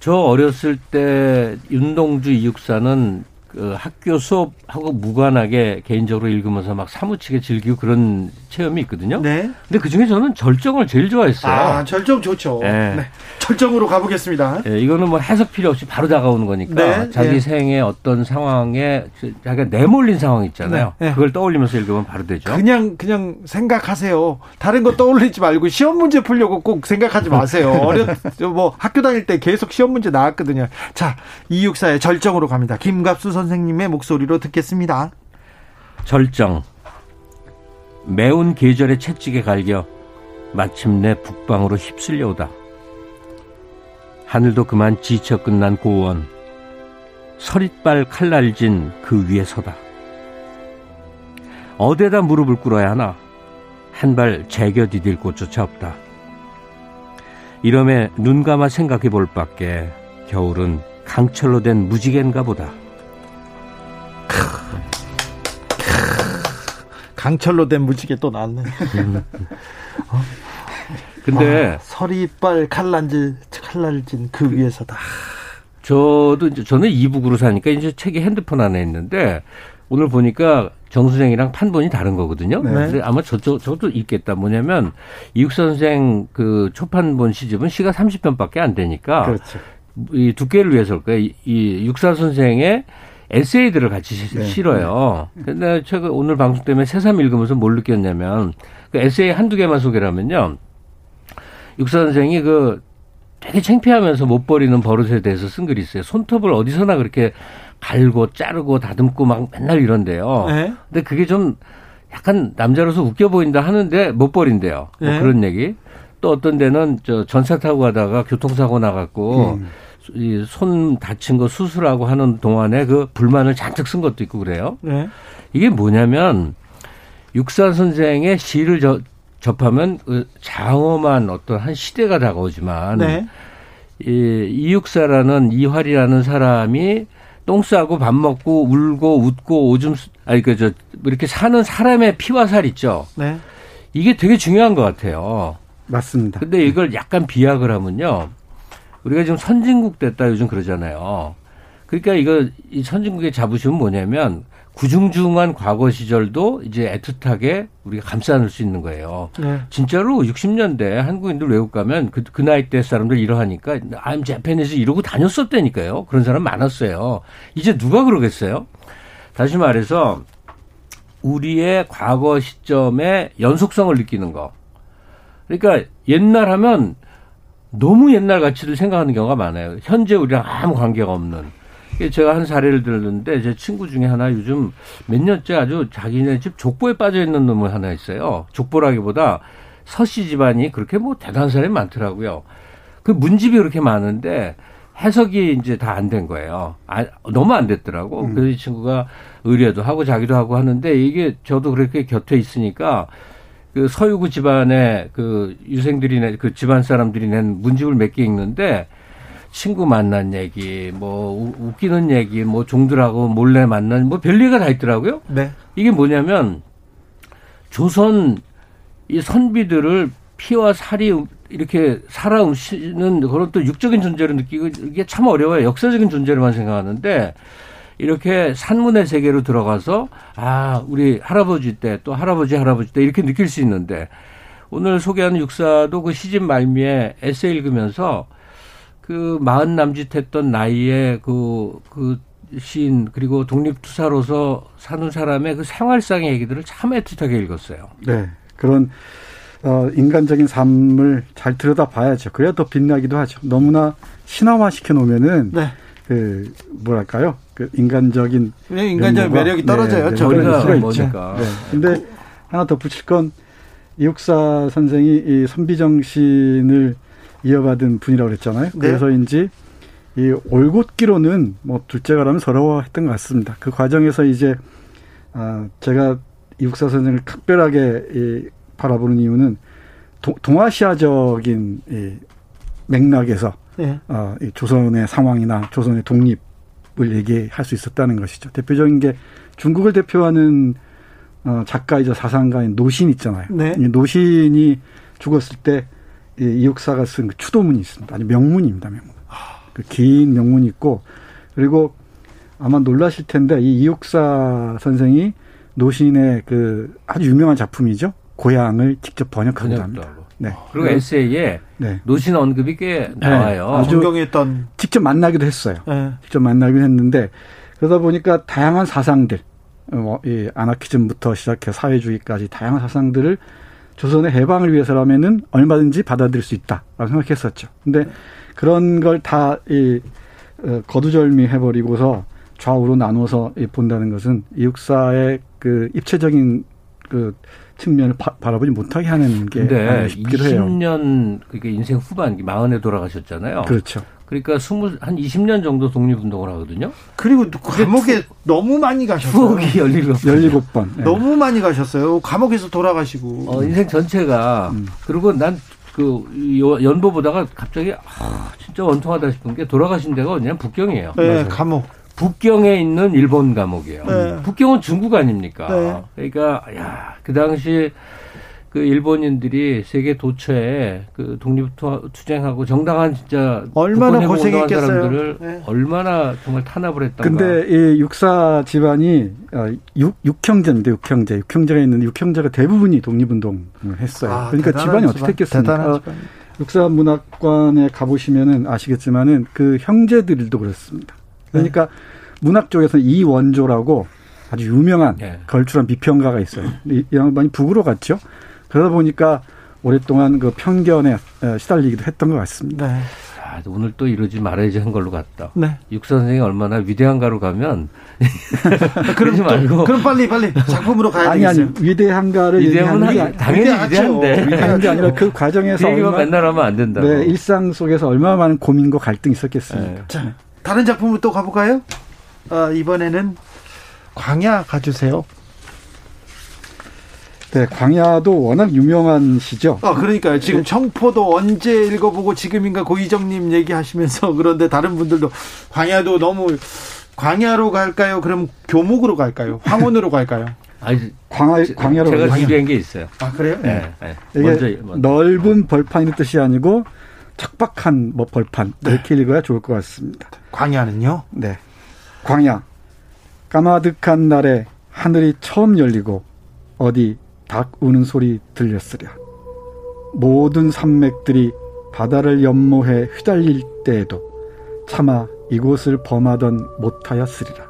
저 어렸을 때 윤동주 이육사는 그 학교 수업하고 무관하게 개인적으로 읽으면서 막 사무치게 즐기고 그런 체험이 있거든요. 네. 근데 그 중에 저는 절정을 제일 좋아했어요. 아, 절정 좋죠. 네. 네. 절정으로 가보겠습니다. 예, 이거는 뭐 해석 필요 없이 바로 다가오는 거니까 네, 자기 네. 생의 어떤 상황에 자기가 내몰린 상황 있잖아요. 네, 네. 그걸 떠올리면서 읽으면 바로 되죠. 그냥 그냥 생각하세요. 다른 거 떠올리지 말고 시험 문제 풀려고 꼭 생각하지 마세요. <laughs> 어렸 뭐 학교 다닐 때 계속 시험 문제 나왔거든요. 자, 이육사의 절정으로 갑니다. 김갑수 선 생님의 목소리로 듣겠습니다. 절정. 매운 계절의 채찍에 갈겨 마침내 북방으로 휩쓸려오다. 하늘도 그만 지쳐 끝난 고원. 서릿발 칼날진 그 위에 서다. 어디에다 무릎을 꿇어야 하나? 한 발 제겨 디딜 곳조차 없다. 이러매 눈 감아 생각해 볼 밖에 겨울은 강철로 된 무지개인가 보다. 강철로 된 무지개 또 나왔네. 근데 아, 서리빨 칼날진 칼날진 그 위에서 다. 저도 이제 저는 이북으로 사니까 이제 책이 핸드폰 안에 있는데 오늘 보니까 정수생이랑 판본이 다른 거거든요. 네. 근데 아마 저도 저도 있겠다. 뭐냐면 이육 선생 그 초판본 시집은 시가 30편밖에 안 되니까 그렇죠. 이 두께를 위해서일 거예요. 이, 이 육사 선생의 에세이들을 같이 시- 네. 실어요. 근데 제가 오늘 방송 때문에 새삼 읽으면서 뭘 느꼈냐면 그 에세이 한두 개만 소개를 하면요. 육사 선생이 그 되게 창피하면서 못 버리는 버릇에 대해서 쓴 글이 있어요. 손톱을 어디서나 그렇게 갈고 자르고 다듬고 막 맨날 이런데요. 네. 근데 그게 좀 약간 남자로서 웃겨 보인다 하는데 못 버린대요. 뭐 네. 그런 얘기. 또 어떤 데는 저 전차 타고 가다가 교통사고 나갔고 음. 이손 다친 거 수술하고 하는 동안에 그 불만을 잔뜩 쓴 것도 있고 그래요. 네. 이게 뭐냐면 육사 선생의 시를 저- 접하면 그 장엄한 어떤 한 시대가 다가오지만 네. 이 이육사라는 이활이라는 사람이 똥 싸고 밥 먹고 울고 웃고 오줌 쓰- 아니 그저 이렇게 사는 사람의 피와 살 있죠. 네. 이게 되게 중요한 것 같아요. 맞습니다. 근데 이걸 약간 비약을 하면요. 우리가 지금 선진국 됐다 요즘 그러잖아요. 그러니까 이거 이 선진국의 자부심은 뭐냐면 구중중한 과거 시절도 이제 애틋하게 우리가 감싸 안을 수 있는 거예요. 네. 진짜로 60년대 한국인들 외국 가면 그, 그 나이 때 사람들 이러하니까 I'm Japanese 이러고 다녔었다니까요. 그런 사람 많았어요. 이제 누가 그러겠어요? 다시 말해서 우리의 과거 시점의 연속성을 느끼는 거. 그러니까 옛날 하면 너무 옛날 가치를 생각하는 경우가 많아요. 현재 우리랑 아무 관계가 없는. 제가 한 사례를 들었는데 제 친구 중에 하나 요즘 몇 년째 아주 자기네 집 족보에 빠져 있는 놈을 하나 있어요. 족보라기보다 서씨 집안이 그렇게 뭐 대단한 사람이 많더라고요. 그 문집이 그렇게 많은데 해석이 이제 다 안 된 거예요. 아, 너무 안 됐더라고. 그래서 이 친구가 의뢰도 하고 자기도 하고 하는데 이게 저도 그렇게 곁에 있으니까 그 서유구 집안의 그 유생들이 낸, 그 집안 사람들이 낸 문집을 몇 개 읽는데 친구 만난 얘기, 뭐 우- 웃기는 얘기, 뭐 종들하고 몰래 만난 뭐 별리가 다 있더라고요. 네. 이게 뭐냐면 조선 이 선비들을 피와 살이 이렇게 살아 움시는 그런 또 육적인 존재로 느끼고 이게 참 어려워요. 역사적인 존재로만 생각하는데 이렇게 산문의 세계로 들어가서 아 우리 할아버지 때 또 할아버지 할아버지 때 이렇게 느낄 수 있는데 오늘 소개하는 육사도 그 시집 말미에 에세 읽으면서 그 마흔 남짓했던 나이에 그, 그 시인 그리고 독립투사로서 사는 사람의 그 생활상의 얘기들을 참 애틋하게 읽었어요. 네. 그런 어, 인간적인 삶을 잘 들여다 봐야죠. 그래야 더 빛나기도 하죠. 너무나 신화화 시켜 놓으면은 네. 그 뭐랄까요? 그 인간적인 네, 인간적인 매력이 떨어져요. 네, 저 그런 머리가 수가 있죠. 뭐니까. 네. 근데 하나 더 붙일 건 이육사 선생이 이 선비 정신을 이어받은 분이라고 그랬잖아요. 네. 그래서인지 이 올곧기로는 뭐 둘째가라면 서러워했던 것 같습니다. 그 과정에서 이제 아 제가 이육사 선생을 특별하게 이 바라보는 이유는 동, 동아시아적인 이 맥락에서 네. 어, 이 조선의 상황이나 조선의 독립 을 얘기할 수 있었다는 것이죠. 대표적인 게 중국을 대표하는 어, 작가이자 사상가인 노신 있잖아요. 네. 이 노신이 죽었을 때이 이육사가 쓴 그 추도문이 있습니다. 아주 명문입니다, 명문. 그 긴 명문이 있고 그리고 아마 놀라실 텐데 이 이육사 선생이 노신의 그 아주 유명한 작품이죠. 고향을 직접 번역하기도 합니다. 네. 그리고 에세이에 네. 노신 언급이 꽤 나와요. 아주 존경했던 직접 만나기도 했어요. 예. 직접 만나기도 했는데 그러다 보니까 다양한 사상들, 어, 뭐, 이 아나키즘부터 시작해 사회주의까지 다양한 사상들을 조선의 해방을 위해서라면은 얼마든지 받아들일 수 있다라고 생각했었죠. 근데 그런 걸 다이 어, 거두절미 해 버리고서 좌우로 나눠서 이 본다는 것은 이육사의 그 입체적인 그 측면을 바, 바라보지 못하게 하는 게 근데 아닌가 싶기도 해요. 20년 그게 인생 후반 마흔에 돌아가셨잖아요. 그렇죠. 그러니까 스물 한 20년 정도 독립운동을 하거든요. 그리고 감옥에 너무 많이 가셨어요. 추억이 열리고 <laughs> 17번. 네. 너무 많이 가셨어요. 감옥에서 돌아가시고. 어, 인생 전체가 음. 그리고 난그 연보 보다가 갑자기 아, 진짜 원통하다 싶은 게 돌아가신 데가 어디냐 북경이에요. 네, 감옥. 북경에 있는 일본 감옥이에요. 네. 북경은 중국 아닙니까? 네. 그러니까 야, 그 당시 그 일본인들이 세계 도처에 그 독립 투- 투쟁하고 정당한 진짜 얼마나 고생했겠어요. 사람들을 네. 얼마나 정말 탄압을 했던가. 근데 이 육사 집안이 어, 육, 육형제인데 육형제, 육형제가 있는데 육형제가 대부분이 독립운동을 했어요. 아, 그러니까 집안이 어떻게 됐겠습니까? 어, 집안. 육사 문학관에 가보시면은 아시겠지만은 그 형제들도 그렇습니다. 그러니까 문학 쪽에서 이원조라고 아주 유명한 예. 걸출한 비평가가 있어요. 이, 이 양반이 북으로 갔죠. 그러다 보니까 오랫동안 그 편견에 어, 시달리기도 했던 것 같습니다. 네. 아, 오늘 또 이러지 말아야지 한 걸로 갔다. 네. 육사 선생이 얼마나 위대한가로 가면 <laughs> 그럼 그러지 말고 그럼 빨리 빨리 작품으로 가야 아니 아니 되겠어요. 위대한가를 위대하면 얘기하는 게 한- 당연히. 위대한데 위대한 게 아니라 그 <laughs> 그 과정에서 얘기만 얼마, 맨날 하면 안 된다고. 네, 일상 속에서 얼마나 많은 고민과 갈등이 있었겠습니까? 네. 자, 다른 작품으로 또 가볼까요? 아, 이번에는 광야 가주세요. 네, 광야도 워낙 유명한 시죠. 아, 그러니까요. 지금 청포도 언제 읽어보고 지금인가 고희정님 얘기하시면서 <laughs> 그런데 다른 분들도 광야도 너무 광야로 갈까요? 그럼 교목으로 갈까요? 황혼으로 갈까요? 아니, 광야, 광야로 제가. 준비한 게 있어요. 아, 그래요? 네. 네. 이게 먼저, 먼저. 넓은 벌판이라는 뜻이 아니고 척박한 뭐 벌판 네. 이렇게 읽어야 좋을 것 같습니다. 광야는요? 네, 광야 까마득한 날에 하늘이 처음 열리고 어디 닭 우는 소리 들렸으랴. 모든 산맥들이 바다를 연모해 휘달릴 때에도 차마 이곳을 범하던 못하였으리라.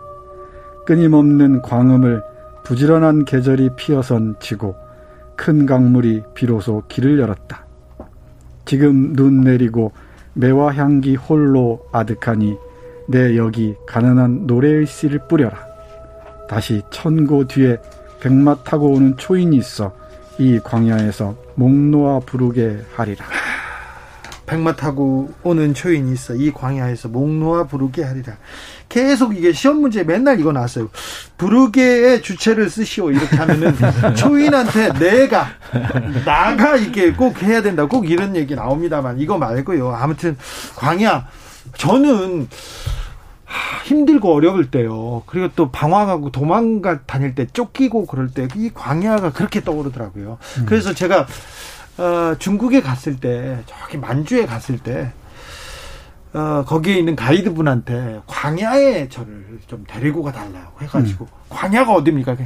끊임없는 광음을 부지런한 계절이 피어선 지고 큰 강물이 비로소 길을 열었다. 지금 눈 내리고 매화 향기 홀로 아득하니 내 여기 가난한 노래의 씨를 뿌려라. 다시 천고 뒤에 백마 타고 오는 초인이 있어 이 광야에서 목 놓아 부르게 하리라. 백마 타고 오는 초인이 있어 이 광야에서 목 놓아 부르게 하리라. 계속 이게 시험 문제 맨날 이거 나왔어요. 부르게의 주체를 쓰시오 이렇게 하면은 <laughs> 초인한테 내가 나가 이게 꼭 해야 된다. 꼭 이런 얘기 나옵니다만 이거 말고요. 아무튼 광야 저는 하, 힘들고 어려울 때요. 그리고 또 방황하고 도망가 다닐 때 쫓기고 그럴 때 이 광야가 그렇게 떠오르더라고요. 그래서 제가 어, 중국에 갔을 때 저기 만주에 갔을 때 어, 거기에 있는 가이드분한테 광야에 저를 좀 데리고 가달라고 해가지고 광야가 어딥니까?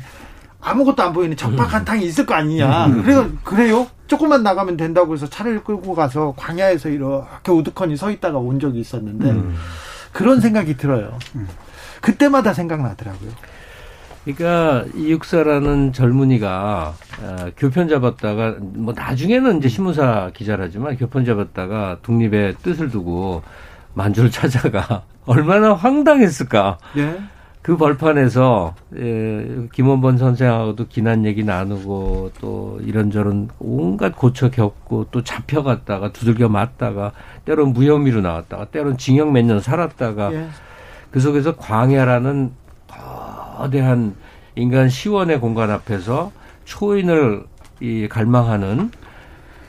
아무것도 안 보이는 적박한 땅이 있을 거 아니냐. 그래서 그래요? 조금만 나가면 된다고 해서 차를 끌고 가서 광야에서 이렇게 우두커니 서 있다가 온 적이 있었는데 그런 생각이 들어요. 그때마다 생각나더라고요. 그러니까 이육사라는 젊은이가 어, 교편 잡았다가 뭐 나중에는 이제 신문사 기자라지만 교편 잡았다가 독립의 뜻을 두고 만주를 <laughs> 찾아가 얼마나 황당했을까. 예. 그 벌판에서 예, 김원번 선생하고도 기난 얘기 나누고 또 이런저런 온갖 고쳐 겪고 또 잡혀갔다가 두들겨 맞다가 때론 무혐의로 나왔다가 때론 징역 몇 년 살았다가 예. 그 속에서 광야라는 거대한 인간 시원의 공간 앞에서 초인을 이 갈망하는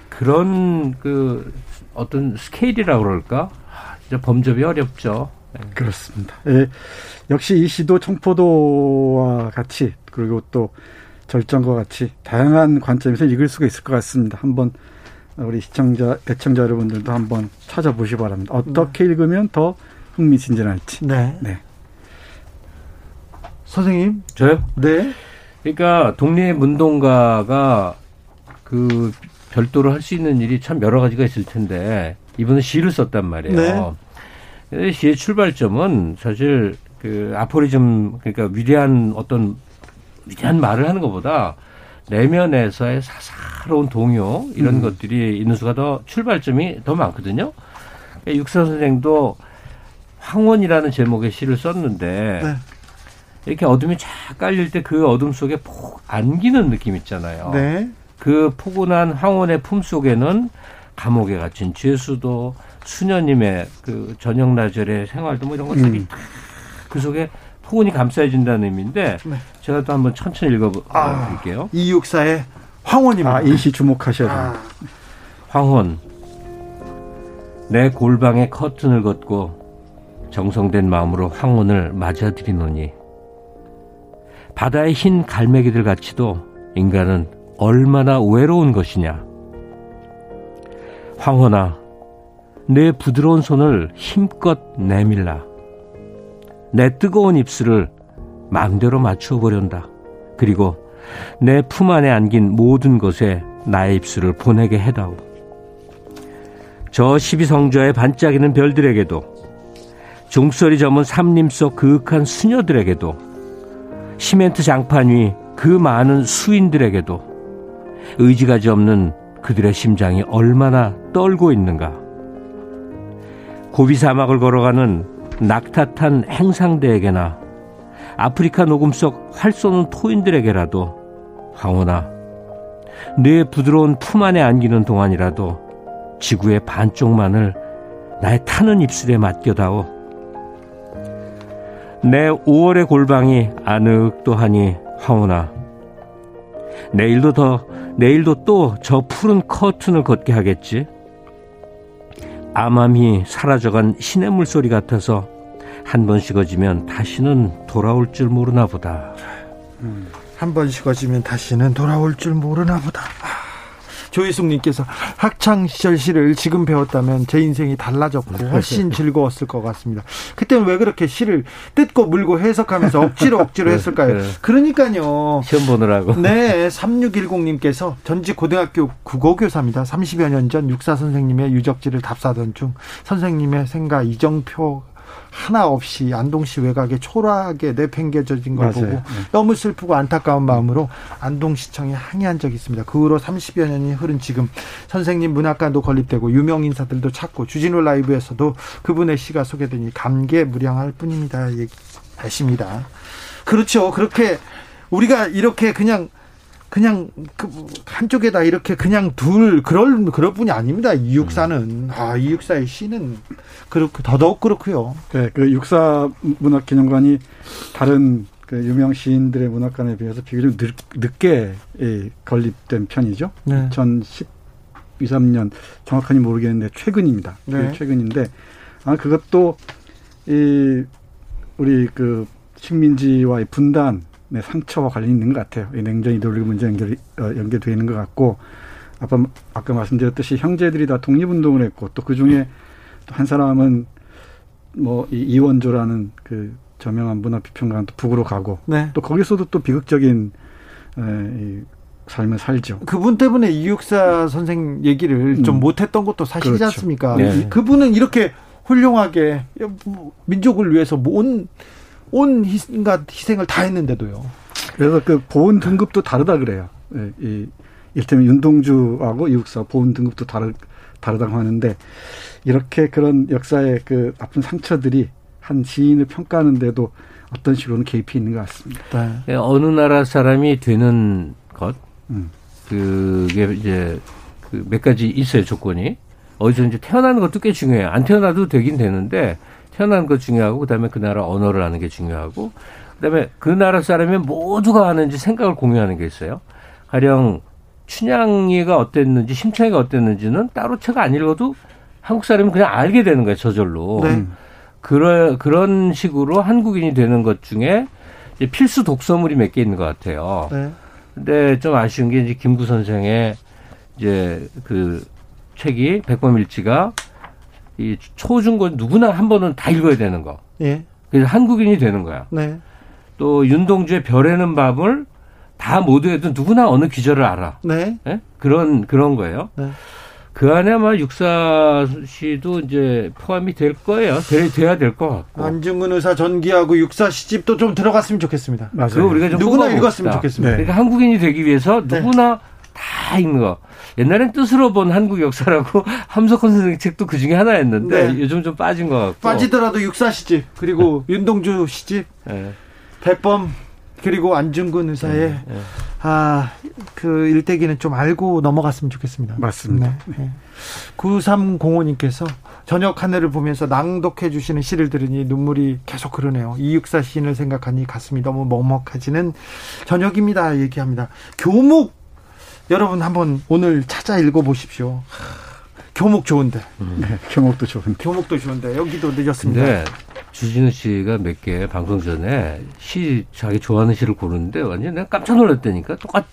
그런 그 어떤 스케일이라고 그럴까? 아, 진짜 범접이 어렵죠. 그렇습니다. 예, 역시 이 시도 청포도와 같이 그리고 또 절정과 같이 다양한 관점에서 읽을 수가 있을 것 같습니다. 한번 우리 시청자, 애청자 여러분들도 한번 찾아보시 기 바랍니다. 어떻게 읽으면 더 흥미진진할지. 네. 네. 선생님. 저요? 네. 그러니까 독립운동가가 그 별도로 할 수 있는 일이 참 여러 가지가 있을 텐데 이분은 시를 썼단 말이에요. 네. 시의 출발점은 사실 그 아포리즘 그러니까 위대한 어떤 위대한 말을 하는 것보다 내면에서의 사사로운 동요 이런 음. 것들이 있는 수가 더 출발점이 더 많거든요. 그러니까 육사 선생도 황혼이라는 제목의 시를 썼는데 네. 이렇게 어둠이 쫙 깔릴 때 그 어둠 속에 폭 안기는 느낌 있잖아요. 네. 그 포근한 황혼의 품 속에는 감옥에 갇힌 죄수도 수녀님의 그 저녁 나절의 생활도 뭐 이런 것들이 음. 그 속에 포근이 감싸진다는 의미인데 네. 제가 또 한번 천천히 읽어볼게요. 아, 이육사의 황혼입니다. 아, 이시 주목하셔야 돼요. 아. 황혼. 내 골방에 커튼을 걷고 정성된 마음으로 황혼을 맞아들이노니 바다의 흰 갈매기들 같이도 인간은 얼마나 외로운 것이냐. 황혼아, 내 부드러운 손을 힘껏 내밀라. 내 뜨거운 입술을 마음대로 맞추어 보련다. 그리고 내 품 안에 안긴 모든 것에 나의 입술을 보내게 해다오. 저 십이성좌에 반짝이는 별들에게도 종소리 저문 삼림 속 그윽한 수녀들에게도 시멘트 장판 위 그 많은 수인들에게도 의지가지 없는 그들의 심장이 얼마나 떨고 있는가. 고비 사막을 걸어가는 낙타탄 행상대에게나 아프리카 녹음 속 활 쏘는 토인들에게라도 황혼아 내 부드러운 품 안에 안기는 동안이라도 지구의 반쪽만을 나의 타는 입술에 맡겨다오 내 5월의 골방이 아늑도하니 황혼아 내일도 더 내일도 또 저 푸른 커튼을 걷게 하겠지 암암이 사라져간 신의 물소리 같아서 한 번 식어지면 다시는 돌아올 줄 모르나 보다. 음, 한번 식어지면 다시는 돌아올 줄 모르나 보다. 아. 조희숙님께서 학창 시절 시를 지금 배웠다면 제 인생이 달라졌고 훨씬 즐거웠을 것 같습니다. 그때는 왜 그렇게 시를 뜯고 물고 해석하면서 억지로 억지로 했을까요? 그러니까요. 시험 보느라고. 네, 3610님께서 전직 고등학교 국어교사입니다. 30여 년 전 육사 선생님의 유적지를 답사던 중 선생님의 생가 이정표 하나 없이 안동시 외곽에 초라하게 내팽개져진 걸 맞아요. 보고 네. 너무 슬프고 안타까운 마음으로 안동시청에 항의한 적이 있습니다. 그 후로 30여 년이 흐른 지금 선생님 문학관도 건립되고 유명 인사들도 찾고 주진우 라이브에서도 그분의 시가 소개되니 감개무량할 뿐입니다. 얘기 하십니다. 그렇죠. 그렇게 우리가 이렇게 그냥 그냥 그 한쪽에다 이렇게 그냥 둘 그럴 그럴 뿐이 아닙니다. 이육사는 음. 아 이육사의 시는 그렇고 더더욱 그렇고요. 네, 그 육사 문학기념관이 다른 그 유명 시인들의 문학관에 비해서 비교적 늦, 늦게 예, 건립된 편이죠. 네. 2012, 3년 정확하게 모르겠는데 최근입니다. 네. 최근인데 아 그것도 이 우리 그 식민지와의 분단 네, 상처와 관련이 있는 것 같아요. 이 냉전 이데올로기 문제 연결 어, 연결되어 있는 것 같고 아까 아까 말씀드렸듯이 형제들이 다 독립운동을 했고 또 그 중에 또 한 사람은 뭐 이 이원조라는 그 저명한 문화 비평가는 또 북으로 가고 네. 또 거기서도 또 비극적인 에, 이 삶을 살죠. 그분 때문에 이육사 선생 얘기를 음. 좀 못했던 것도 사실이지 그렇죠. 않습니까? 네. 그분은 이렇게 훌륭하게 민족을 위해서 온, 온 희생과 희생을 다 했는데도요. 그래서 그 보훈 등급도 다르다 그래요. 예, 이, 일테면 윤동주하고 이육사 보훈 등급도 다르, 다르다고 하는데 이렇게 그런 역사의 그 아픈 상처들이 한 시인을 평가하는데도 어떤 식으로는 개입이 있는 것 같습니다. 네. 예, 어느 나라 사람이 되는 것, 음. 그게 이제 그 몇 가지 있어요 조건이. 어디서 이제 태어나는 것도 꽤 중요해요. 안 태어나도 되긴 되는데 태어나는 것 중요하고 그다음에 그 나라 언어를 아는 게 중요하고 그다음에 그 나라 사람이 모두가 아는지 생각을 공유하는 게 있어요. 가령 춘향이가 어땠는지 심창이가 어땠는지는 따로 책 안 읽어도 한국 사람은 그냥 알게 되는 거예요 저절로. 네. 그런 그런 식으로 한국인이 되는 것 중에 필수 독서물이 몇 개 있는 것 같아요. 네. 근데 좀 아쉬운 게 이제 김구 선생의 이제 그 책이 백범일지가 이 초중고 누구나 한 번은 다 읽어야 되는 거. 예. 그래서 한국인이 되는 거야. 네. 또 윤동주의 별에는 밤을 다 모두해도 누구나 어느 기절을 알아. 네. 예? 그런 그런 거예요. 네. 그 안에 아마 육사 씨도 이제 포함이 될 거예요. 돼, 돼야 될 것 같고. 안중근 의사 전기하고 육사 시집도 좀 들어갔으면 좋겠습니다. 그거 우리가 좀 누구나. 읽었으면 좋겠습니다. 그러니까 한국인이 되기 위해서 누구나 다 읽는 거. 옛날엔 뜻으로 본 한국 역사라고 <laughs> 함석헌 선생 책도 그 중에 하나였는데 네. 요즘 좀 빠진 것 같고. 빠지더라도 육사 시집 그리고 윤동주 시집 예. 백범 그리고 안중근 의사의 예. 아그 일대기는 좀 알고 넘어갔으면 좋겠습니다. 맞습니다. 네. 네. 9305님께서 저녁 하늘을 보면서 낭독해 주시는 시를 들으니 눈물이 계속 흐르네요. 이육사 시인을 생각하니 가슴이 너무 먹먹해지는 저녁입니다. 얘기합니다. 교목 여러분 한번 오늘 찾아 읽어 보십시오. 교목 좋은데. 네, 교목도 좋은데. 교목도 좋은데 여기도 늦었습니다. 근데 주진우 씨가 몇 개 방송 전에 시 자기 좋아하는 시를 고르는데 완전 내가 깜짝 놀랐다니까 똑같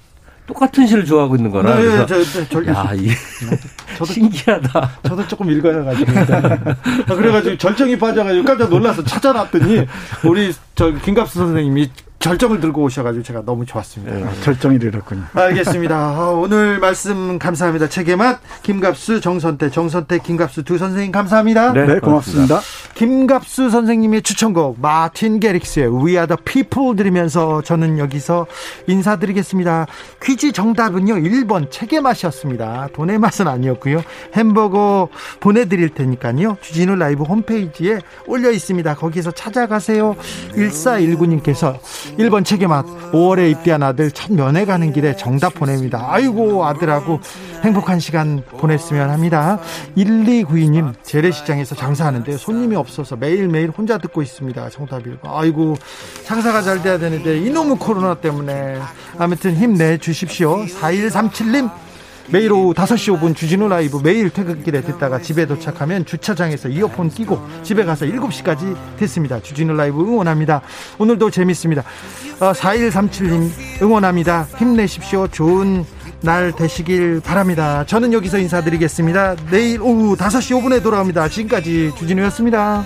똑같은 시를 좋아하고 있는 거라. 네, 그래서 저, 저, 저, 야, 이 <laughs> 저도 신기하다. 저도 조금 읽어가지고 아, 그래가지고 절정이 빠져가지고 깜짝 놀라서 찾아놨더니 우리 저 김갑수 선생님이 절정을 들고 오셔가지고 제가 너무 좋았습니다. 아, 절정이 이르렀군요. 알겠습니다. <laughs> 아, 오늘 말씀 감사합니다. 책의맛 김갑수 정선태 정선태 김갑수 두 선생님 감사합니다. 네, 고맙습니다. 김갑수 선생님의 추천곡 마틴 게릭스의 We Are the People 들으면서 저는 여기서 인사드리겠습니다. 퀴즈 정답은요 1번 책의 맛이었습니다. 돈의 맛은 아니었고요. 햄버거 보내드릴 테니까요. 주진우 라이브 홈페이지에 올려 있습니다. 거기서 찾아가세요. 1419님께서 1번 책의 맛 5월에 입대한 아들 첫 면회 가는 길에 정답 보냅니다. 아이고 아들하고 행복한 시간 보냈으면 합니다. 1292님 재래시장에서 장사하는데 손님이 없어서 매일매일 혼자 듣고 있습니다. 정답 1번. 아이고 장사가 잘 돼야 되는데 이놈의 코로나 때문에 아무튼 힘내 주십시오. 4137님 매일 오후 5시 5분 주진우 라이브 매일 퇴근길에 듣다가 집에 도착하면 주차장에서 이어폰 끼고 집에 가서 7시까지 듣습니다. 주진우 라이브 응원합니다. 오늘도 재밌습니다. 어, 4137님 응원합니다. 힘내십시오. 좋은 날 되시길 바랍니다. 저는 여기서 인사드리겠습니다. 내일 오후 5시 5분에 돌아옵니다. 지금까지 주진우였습니다.